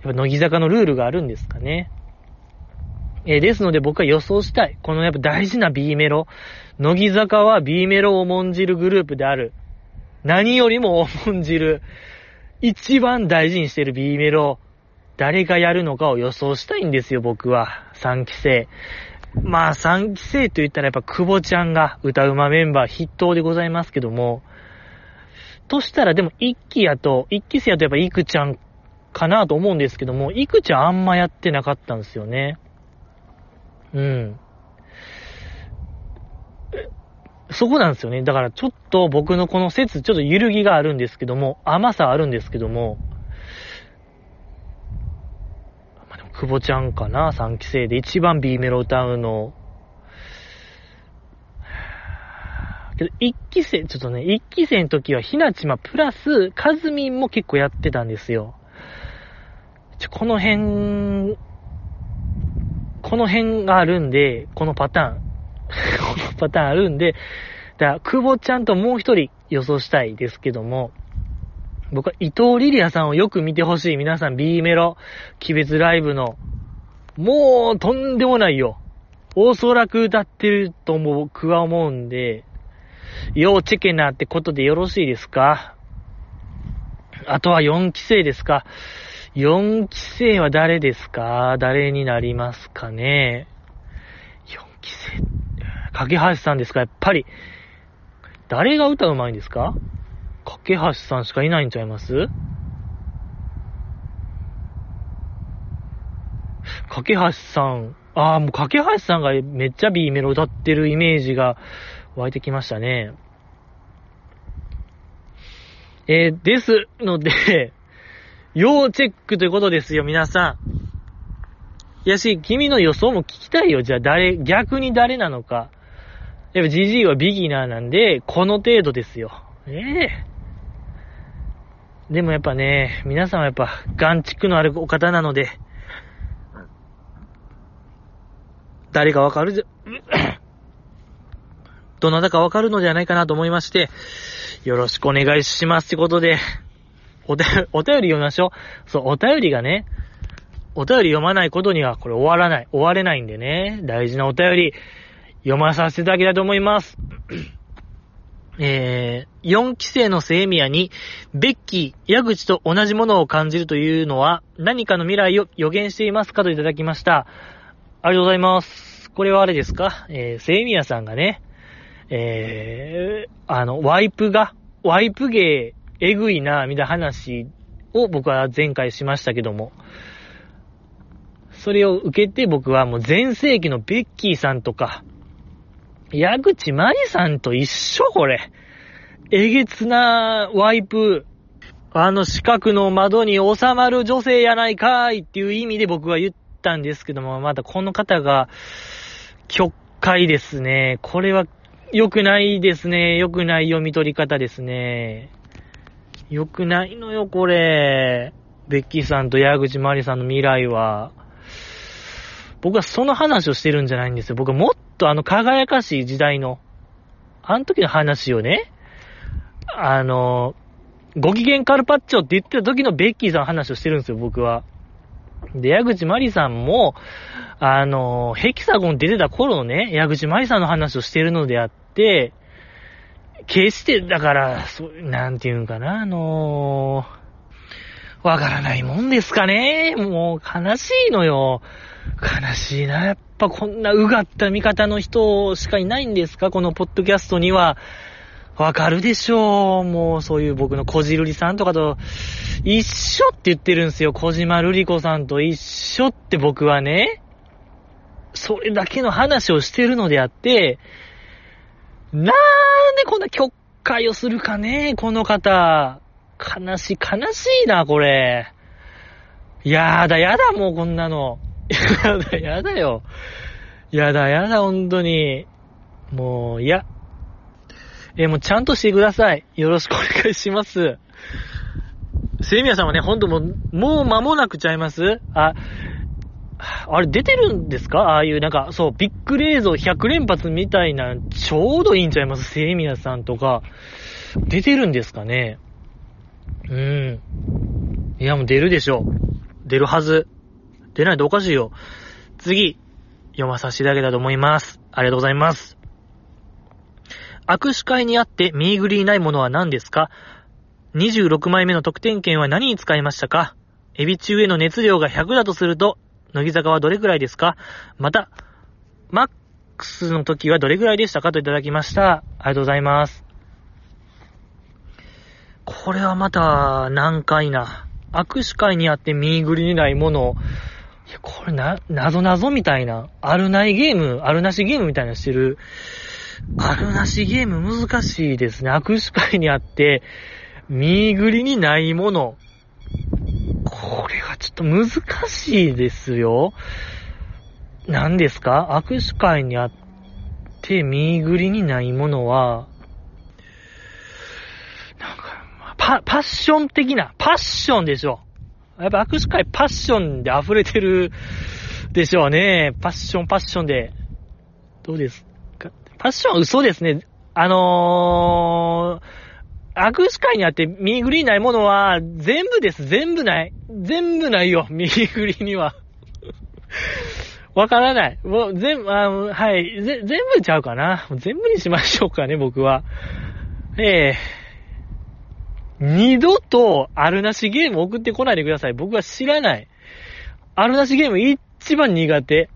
S1: ぱ乃木坂のルールがあるんですかね。えー、ですので僕は予想したい。このやっぱ大事な B メロ。乃木坂は B メロを重んじるグループである。何よりも重んじる。一番大事にしてる B メロ。誰がやるのかを予想したいんですよ、僕は。3期生。まあ、3期生と言ったらやっぱ久保ちゃんが歌うまメンバー筆頭でございますけども、としたらでも1期やと、1期生やとやっぱいくちゃんかなと思うんですけども、いくちゃんあんまやってなかったんですよね。うん。そこなんですよね。だからちょっと僕のこの説、ちょっと揺るぎがあるんですけども、甘さあるんですけども、まあ、でも、久保ちゃんかな、3期生で一番 B メロ歌うの。けど、1期生、ちょっとね、1期生の時はひなちまプラス、カズミンも結構やってたんですよ。ちょ、この辺、この辺があるんで、このパターン。このパターンあるんで、だから、久保ちゃんともう一人予想したいですけども、僕は伊藤リリアさんをよく見てほしい。皆さん B メロ、鬼別ライブの、もうとんでもないよ。おそらく歌ってると、僕は思うんで、要チェケナってことでよろしいですか？あとは4期生ですか ?4 期生は誰ですか？誰になりますかね ?4 期生、架橋さんですか？やっぱり。誰が歌うまいんですか？架橋さんしかいないんちゃいます？架橋さん、ああ、もう架橋さんがめっちゃ B メロ歌ってるイメージが湧いてきましたね。えー、ですので、要チェックということですよ、皆さん。いやし、君の予想も聞きたいよ。じゃあ誰、逆に誰なのか。やっぱ GG はビギナーなんで、この程度ですよ。ええー、でもやっぱね、皆さんはやっぱ、眼蓄のあるお方なので、誰かわかるじゃ、どなたかわかるのではないかなと思いまして、よろしくお願いしますってことで、お便り、お便り読みましょう。そう、お便りがね、お便り読まないことにはこれ終わらない、終われないんでね、大事なお便り、読まさせていただきたいと思います。えー、4期生のセイミヤに、ベッキー、矢口と同じものを感じるというのは、何かの未来を予言していますかといただきました。ありがとうございます。これはあれですか？えー、セイミヤさんがね、えー、あの、ワイプが、ワイプ芸、えぐいな、みたいな話を僕は前回しましたけども、それを受けて僕はもう前世紀のベッキーさんとか、矢口まりさんと一緒これ。えげつなワイプ、あの四角の窓に収まる女性やないかいっていう意味で僕は言ったんですけども、まだこの方が、曲解ですね。これは良くないですね。良くない読み取り方ですね。良くないのよ、これ。ベッキーさんと矢口まりさんの未来は。僕はその話をしてるんじゃないんですよ。僕はもっとあの輝かしい時代の、あの時の話をね、あの、ご機嫌カルパッチョって言ってた時のベッキーさんの話をしてるんですよ、僕は。で、矢口まりさんも、あの、ヘキサゴン出てた頃のね、矢口まりさんの話をしてるのであって、決して、だから、そう、なんていうんかな、あのー、わからないもんですかね。もう、悲しいのよ。悲しいな。やっぱこんなうがった味方の人しかいないんですか？このポッドキャストには。わかるでしょう。もうそういう僕のこじるりさんとかと一緒って言ってるんですよ。小島瑠璃子さんと一緒って僕はね、それだけの話をしてるのであって、なんでこんな曲解をするかね、この方。悲しい、悲しいな、これ。やだ、やだ、もうこんなの。やだ、やだよ。やだ、やだ、ほんとに。もう、いや。えもうちゃんとしてください。よろしくお願いします。セミヤさんはね、ほんともう、もう間もなくちゃいますあ、あれ出てるんですか？ああいうなんか、そう、ビッグレーゾー100連発みたいな、ちょうどいいんちゃいます？セイミヤさんとか。出てるんですかね？うん。いや、もう出るでしょう。出るはず。出ないとおかしいよ。次、読まさせていただけたと思います。ありがとうございます。握手会にあって見ーグリーないものは何ですか ?26 枚目の得点券は何に使いましたか？エビ中への熱量が100だとすると、乃木坂はどれくらいですか？また、マックスの時はどれくらいでしたか？といただきました。ありがとうございます。これはまた、難解な。握手会にあって見ーグリにないものを、いや、これな、なぞなぞみたいな、あるないゲーム、あるなしゲームみたいなしてる、あるなしゲーム難しいですね。握手会にあって、見ーグリにないもの。これがちょっと難しいですよ。何ですか？握手会にあって、見ーグリにないものは、なんか、パ、パッション的な、パッションでしょ。やっぱ握手会パッションで溢れてるでしょうね。パッション、パッションで。どうですか？パッションは嘘ですね。あのー、握手会にあってミーグリーないものは全部です。全部ない。全部ないよ。ミーグリーには。わからない。もう全部、あのはい。全部ちゃうかな。全部にしましょうかね、僕は。ええー二度とあるなしゲーム送ってこないでください。僕は知らない。あるなしゲーム一番苦手。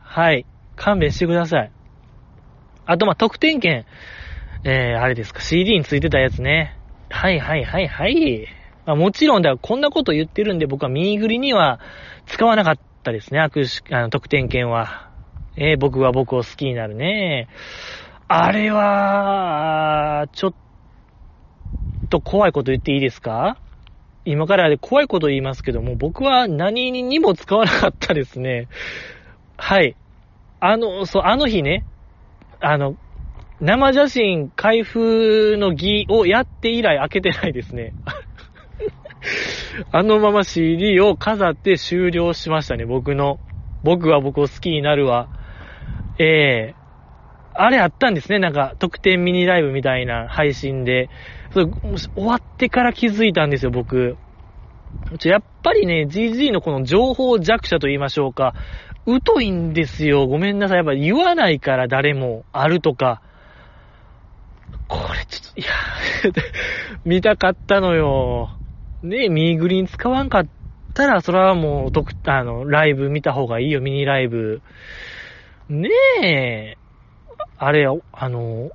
S1: はい。勘弁してください。あと、ま、得点券。えー、あれですか、CD についてたやつね。はいはいはいはい。まあ、もちろんだ、こんなこと言ってるんで僕はミーグリには使わなかったですね、握手、あの、得点券は。えー、僕は僕を好きになるね。あれは、ちょっと怖いこと言っていいですか？今からで怖いこと言いますけども、僕は何にも使わなかったですね。はい。あの、そう、あの日ね、あの、生写真開封の儀をやって以来開けてないですね。あのまま CD を飾って終了しましたね、僕の。僕は僕を好きになるわ。ええー、あれあったんですね、なんか、特典ミニライブみたいな配信で。それ終わってから気づいたんですよ、僕。やっぱりね、GG のこの情報弱者と言いましょうか。疎いんですよ。ごめんなさい。やっぱ言わないから誰もあるとか。これちょっと、いや、見たかったのよ。ねえミーグリーン使わんかったら、それはもう、ドクターのライブ見た方がいいよ、ミニライブ。ねえ。あれ、あの、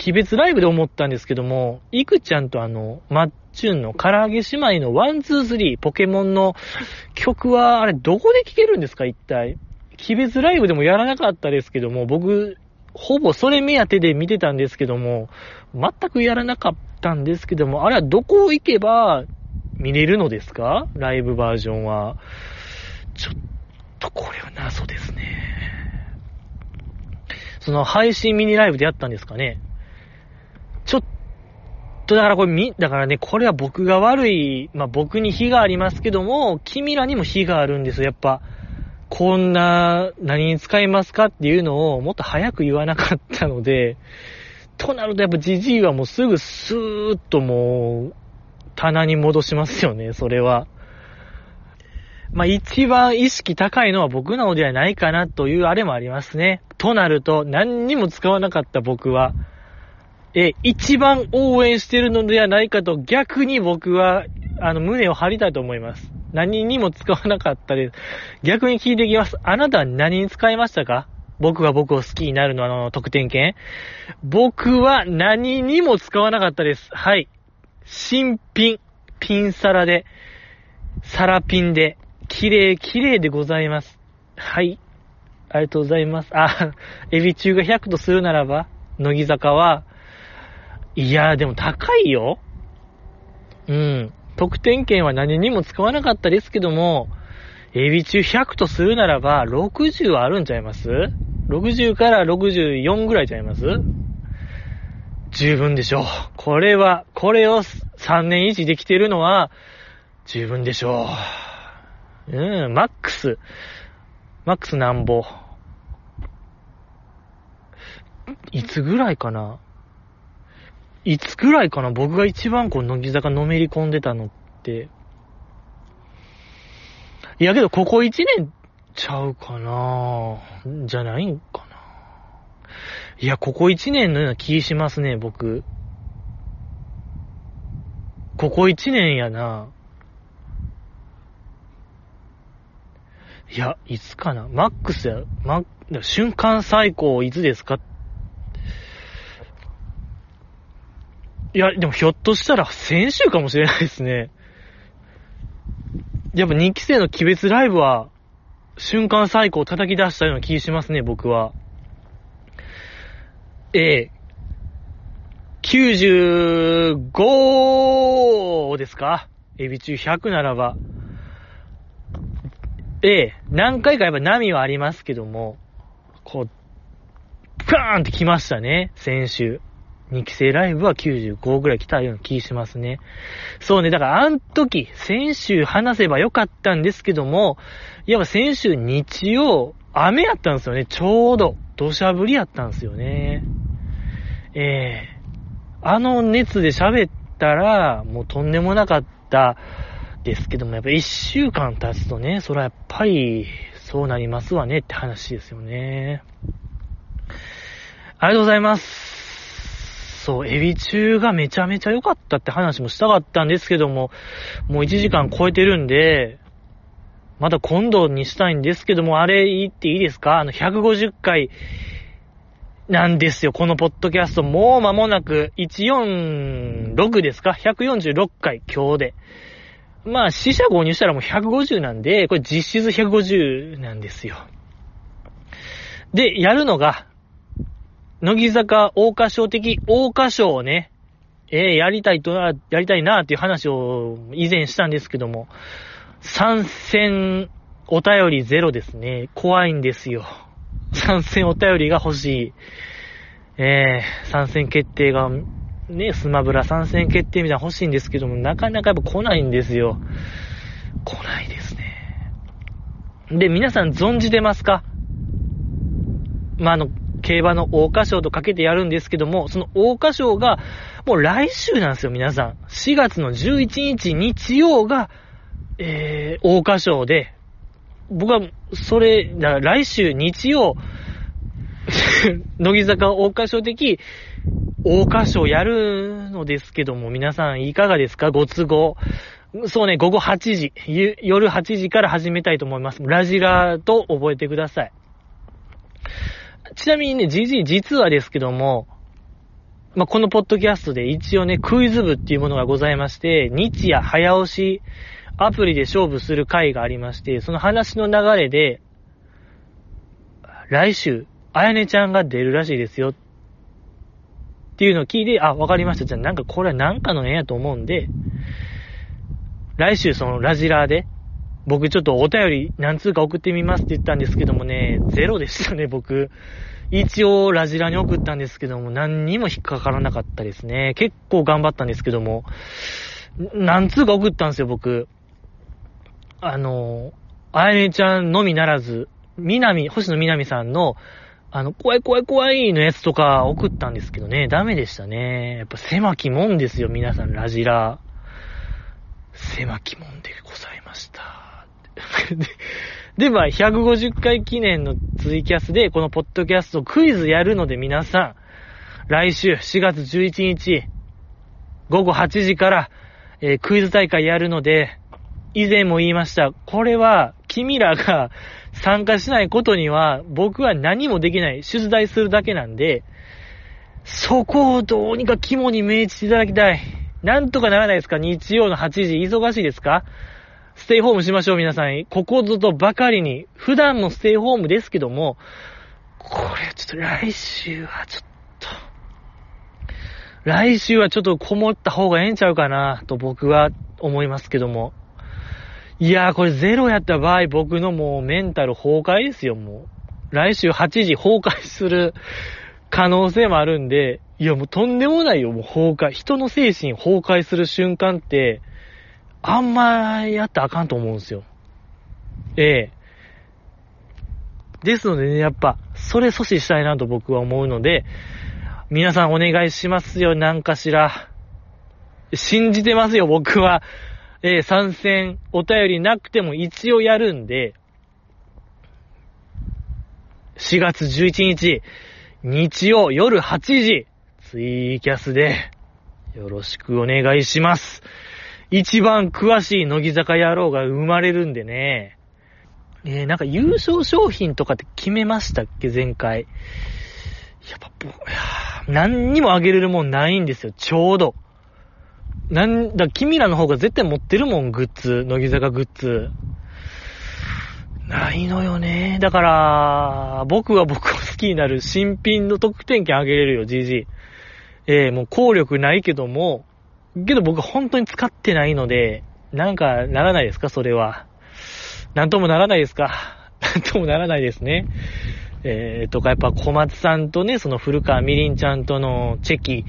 S1: 鬼別ライブで思ったんですけども、いくちゃんとあの、マッチュンの唐揚げ姉妹のワン、ツー、スリー、ポケモンの曲は、あれ、どこで聴けるんですか、一体。鬼別ライブでもやらなかったですけども、僕、ほぼそれ目当てで見てたんですけども、全くやらなかったんですけども、あれはどこ行けば見れるのですか？ライブバージョンは。ちょっとこれは謎ですね。その配信ミニライブでやったんですかね？ちょっと、だからこれみ、だからね、これは僕が悪い、まあ、僕に非がありますけども、君らにも非があるんですよ、やっぱ。こんな、何に使いますかっていうのをもっと早く言わなかったので、となるとやっぱジジイはもうすぐスーッともう、棚に戻しますよね、それは。まあ、一番意識高いのは僕なのではないかなというあれもありますね。となると、何にも使わなかった僕は、え、一番応援してるのではないかと逆に僕は、あの、胸を張りたいと思います。何にも使わなかったです。逆に聞いていきます。あなたは何に使いましたか？僕が僕を好きになるのあの、特典券僕は何にも使わなかったです。はい。新品。ピンサラで。サラピンで。綺麗、綺麗でございます。はい。ありがとうございます。あ、エビ中が100とするならば、乃木坂は、いやーでも高いよ。うん。得点券は何にも使わなかったですけども、エビ中100とするならば、60あるんちゃいます ?60 から64ぐらいちゃいます？十分でしょう。これは、これを3年維持できてるのは、十分でしょう。うん、マックス。マックスなんぼ。いつぐらいかな？いつぐらいかな？僕が一番こう、乃木坂のめり込んでたのって。いやけど、ここ一年ちゃうかな？じゃないんかな？いや、ここ一年のような気しますね、僕。ここ一年やな。いや、いつかな？マックスや、マ瞬間最高いつですか？いや、でもひょっとしたら先週かもしれないですね。やっぱ2期生の鬼別ライブは、瞬間最高叩き出したような気しますね、僕は。ええ。95ですか？エビ中100ならば。ええ、何回かやっぱ波はありますけども、こう、ガーンって来ましたね、先週。2期生ライブは95ぐらい来たような気しますね。そうね、だからあの時、先週話せばよかったんですけども、やっぱ先週日曜、雨やったんですよね、ちょうど。土砂降りやったんですよね。ええあの熱で喋ったら、もうとんでもなかったですけども、やっぱ一週間経つとね、それはやっぱり、そうなりますわねって話ですよね。ありがとうございます。そう、エビ中がめちゃめちゃ良かったって話もしたかったんですけども、もう1時間超えてるんで、また今度にしたいんですけども、あれ言っていいですか？あの、150回なんですよ、このポッドキャスト。もう間もなく、146ですか ?146 回、今日で。まあ、死者購入したらもう150なんで、これ実質150なんですよ。で、やるのが、乃木坂大歌唱的大歌唱をね、えー、やりたいと、やりたいなっていう話を以前したんですけども、参戦お便りゼロですね。怖いんですよ。参戦お便りが欲しい。えー、参戦決定が、ね、スマブラ参戦決定みたいな欲しいんですけども、なかなかやっぱ来ないんですよ。来ないですね。で、皆さん存じてますか？まあ、あの、競馬の桜花賞とかけてやるんですけども、その桜花賞が、もう来週なんですよ、皆さん。4月の11日日曜が、えー、桜花賞で、僕は、それ、だから来週日曜、乃木坂桜花賞的、桜花賞やるのですけども、皆さんいかがですか？ご都合。そうね、午後8時、夜8時から始めたいと思います。ラジラと覚えてください。ちなみにね、GG 実はですけども、まあ、このポッドキャストで一応ね、クイズ部っていうものがございまして、日夜早押しアプリで勝負する回がありまして、その話の流れで、来週、あやねちゃんが出るらしいですよ。っていうのを聞いて、あ、わかりました。じゃあなんかこれはなんかの縁やと思うんで、来週そのラジラーで、僕ちょっとお便り何通か送ってみますって言ったんですけどもね、ゼロでしたね、僕。一応ラジラに送ったんですけども、何にも引っかからなかったですね。結構頑張ったんですけども、何通か送ったんですよ、僕。あの、あやねちゃんのみならず、みなみ、星野みなみさんの、あの、怖い怖い怖いのやつとか送ったんですけどね、ダメでしたね。やっぱ狭きもんですよ、皆さん、ラジラ。狭きもんでございました。で、でまあ、150回記念のツイキャスで、このポッドキャストクイズやるので皆さん、来週4月11日、午後8時から、えークイズ大会やるので、以前も言いました。これは、君らが 参加しないことには、僕は何もできない。出題するだけなんで、そこをどうにか肝に銘じていただきたい。なんとかならないですか？日曜の8時、忙しいですか？ステイホームしましょう、皆さん。ここぞとばかりに。普段のステイホームですけども、これちょっと来週はちょっと、来週はちょっとこもった方がええんちゃうかな、と僕は思いますけども。いやー、これゼロやった場合、僕のもうメンタル崩壊ですよ、もう。来週8時崩壊する 可能性もあるんで、いや、もうとんでもないよ、もう崩壊。人の精神崩壊する瞬間って、あんまやったらあかんと思うんですよ。ええですのでね、やっぱ、それ阻止したいなと僕は思うので、皆さんお願いしますよ、なんかしら。信じてますよ、僕は。えー、参戦、お便りなくても一応やるんで、4月11日、日曜夜8時、ツイキャスで、よろしくお願いします。一番詳しい乃木坂野郎が生まれるんでね。えー、なんか優勝商品とかって決めましたっけ？前回。やっぱ、何にもあげれるもんないんですよ、ちょうど。なんだ、君らの方が絶対持ってるもん、グッズ。乃木坂グッズ。ないのよね。だから、僕は僕を好きになる新品の特典券あげれるよ、GG。ええー、もう効力ないけども、けど僕本当に使ってないので、なんかならないですか、それは。なんともならないですか？なんともならないですね。えー、とか、やっぱ小松さんとね、その古川みりんちゃんとのチェキ、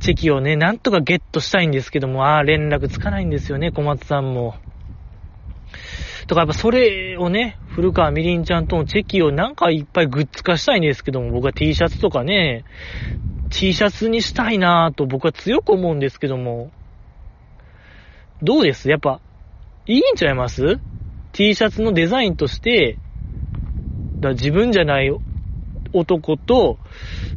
S1: チェキをね、なんとかゲットしたいんですけども、ああ、連絡つかないんですよね、小松さんも。とかやっぱそれをね、古川みりんちゃんとのチェキをなんかいっぱいグッズ化したいんですけども、僕は T シャツとかね、T シャツにしたいなぁと僕は強く思うんですけども、どうです？やっぱ、いいんちゃいます ?T シャツのデザインとして、だ自分じゃない男と、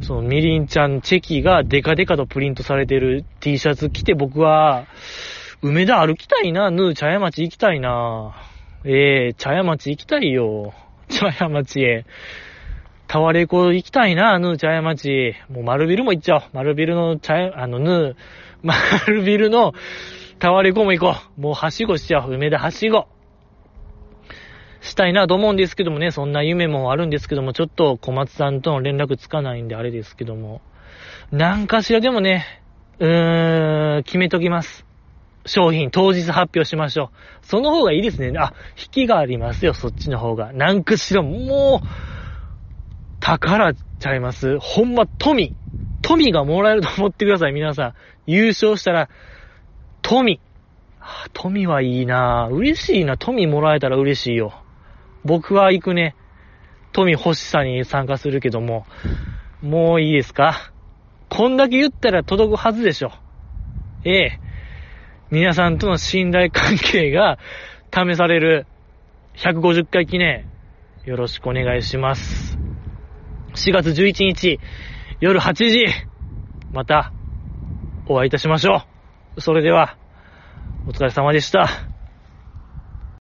S1: そのみりんちゃんチェキがデカデカとプリントされてる T シャツ着て僕は、梅田歩きたいな、ヌー茶屋町行きたいな。ええー、茶屋町行きたいよ。茶屋町へ。タワレコ行きたいな、ヌー茶屋町。もう丸ビルも行っちゃおう。丸ビルの茶屋、あの、ヌー、丸ビルのタワレコも行こう。もうはしごしちゃおう。梅田はしご。したいなと思うんですけどもね、そんな夢もあるんですけども、ちょっと小松さんとの連絡つかないんであれですけども、なんかしらでもね、うーん、決めときます。商品当日発表しましょう。その方がいいですね。あ、引きがありますよ、そっちの方が。なんかしら、もう、宝ちゃいます？ほんま、富。富がもらえると思ってください、皆さん。優勝したら、富。富はいいな嬉しいな。富もらえたら嬉しいよ。僕は行くね。富欲しさに参加するけども、もういいですか？こんだけ言ったら届くはずでしょ。ええ。皆さんとの信頼関係が試される150回記念、よろしくお願いします。4月11日、夜8時、また、お会いいたしましょう。それでは、お疲れ様でした。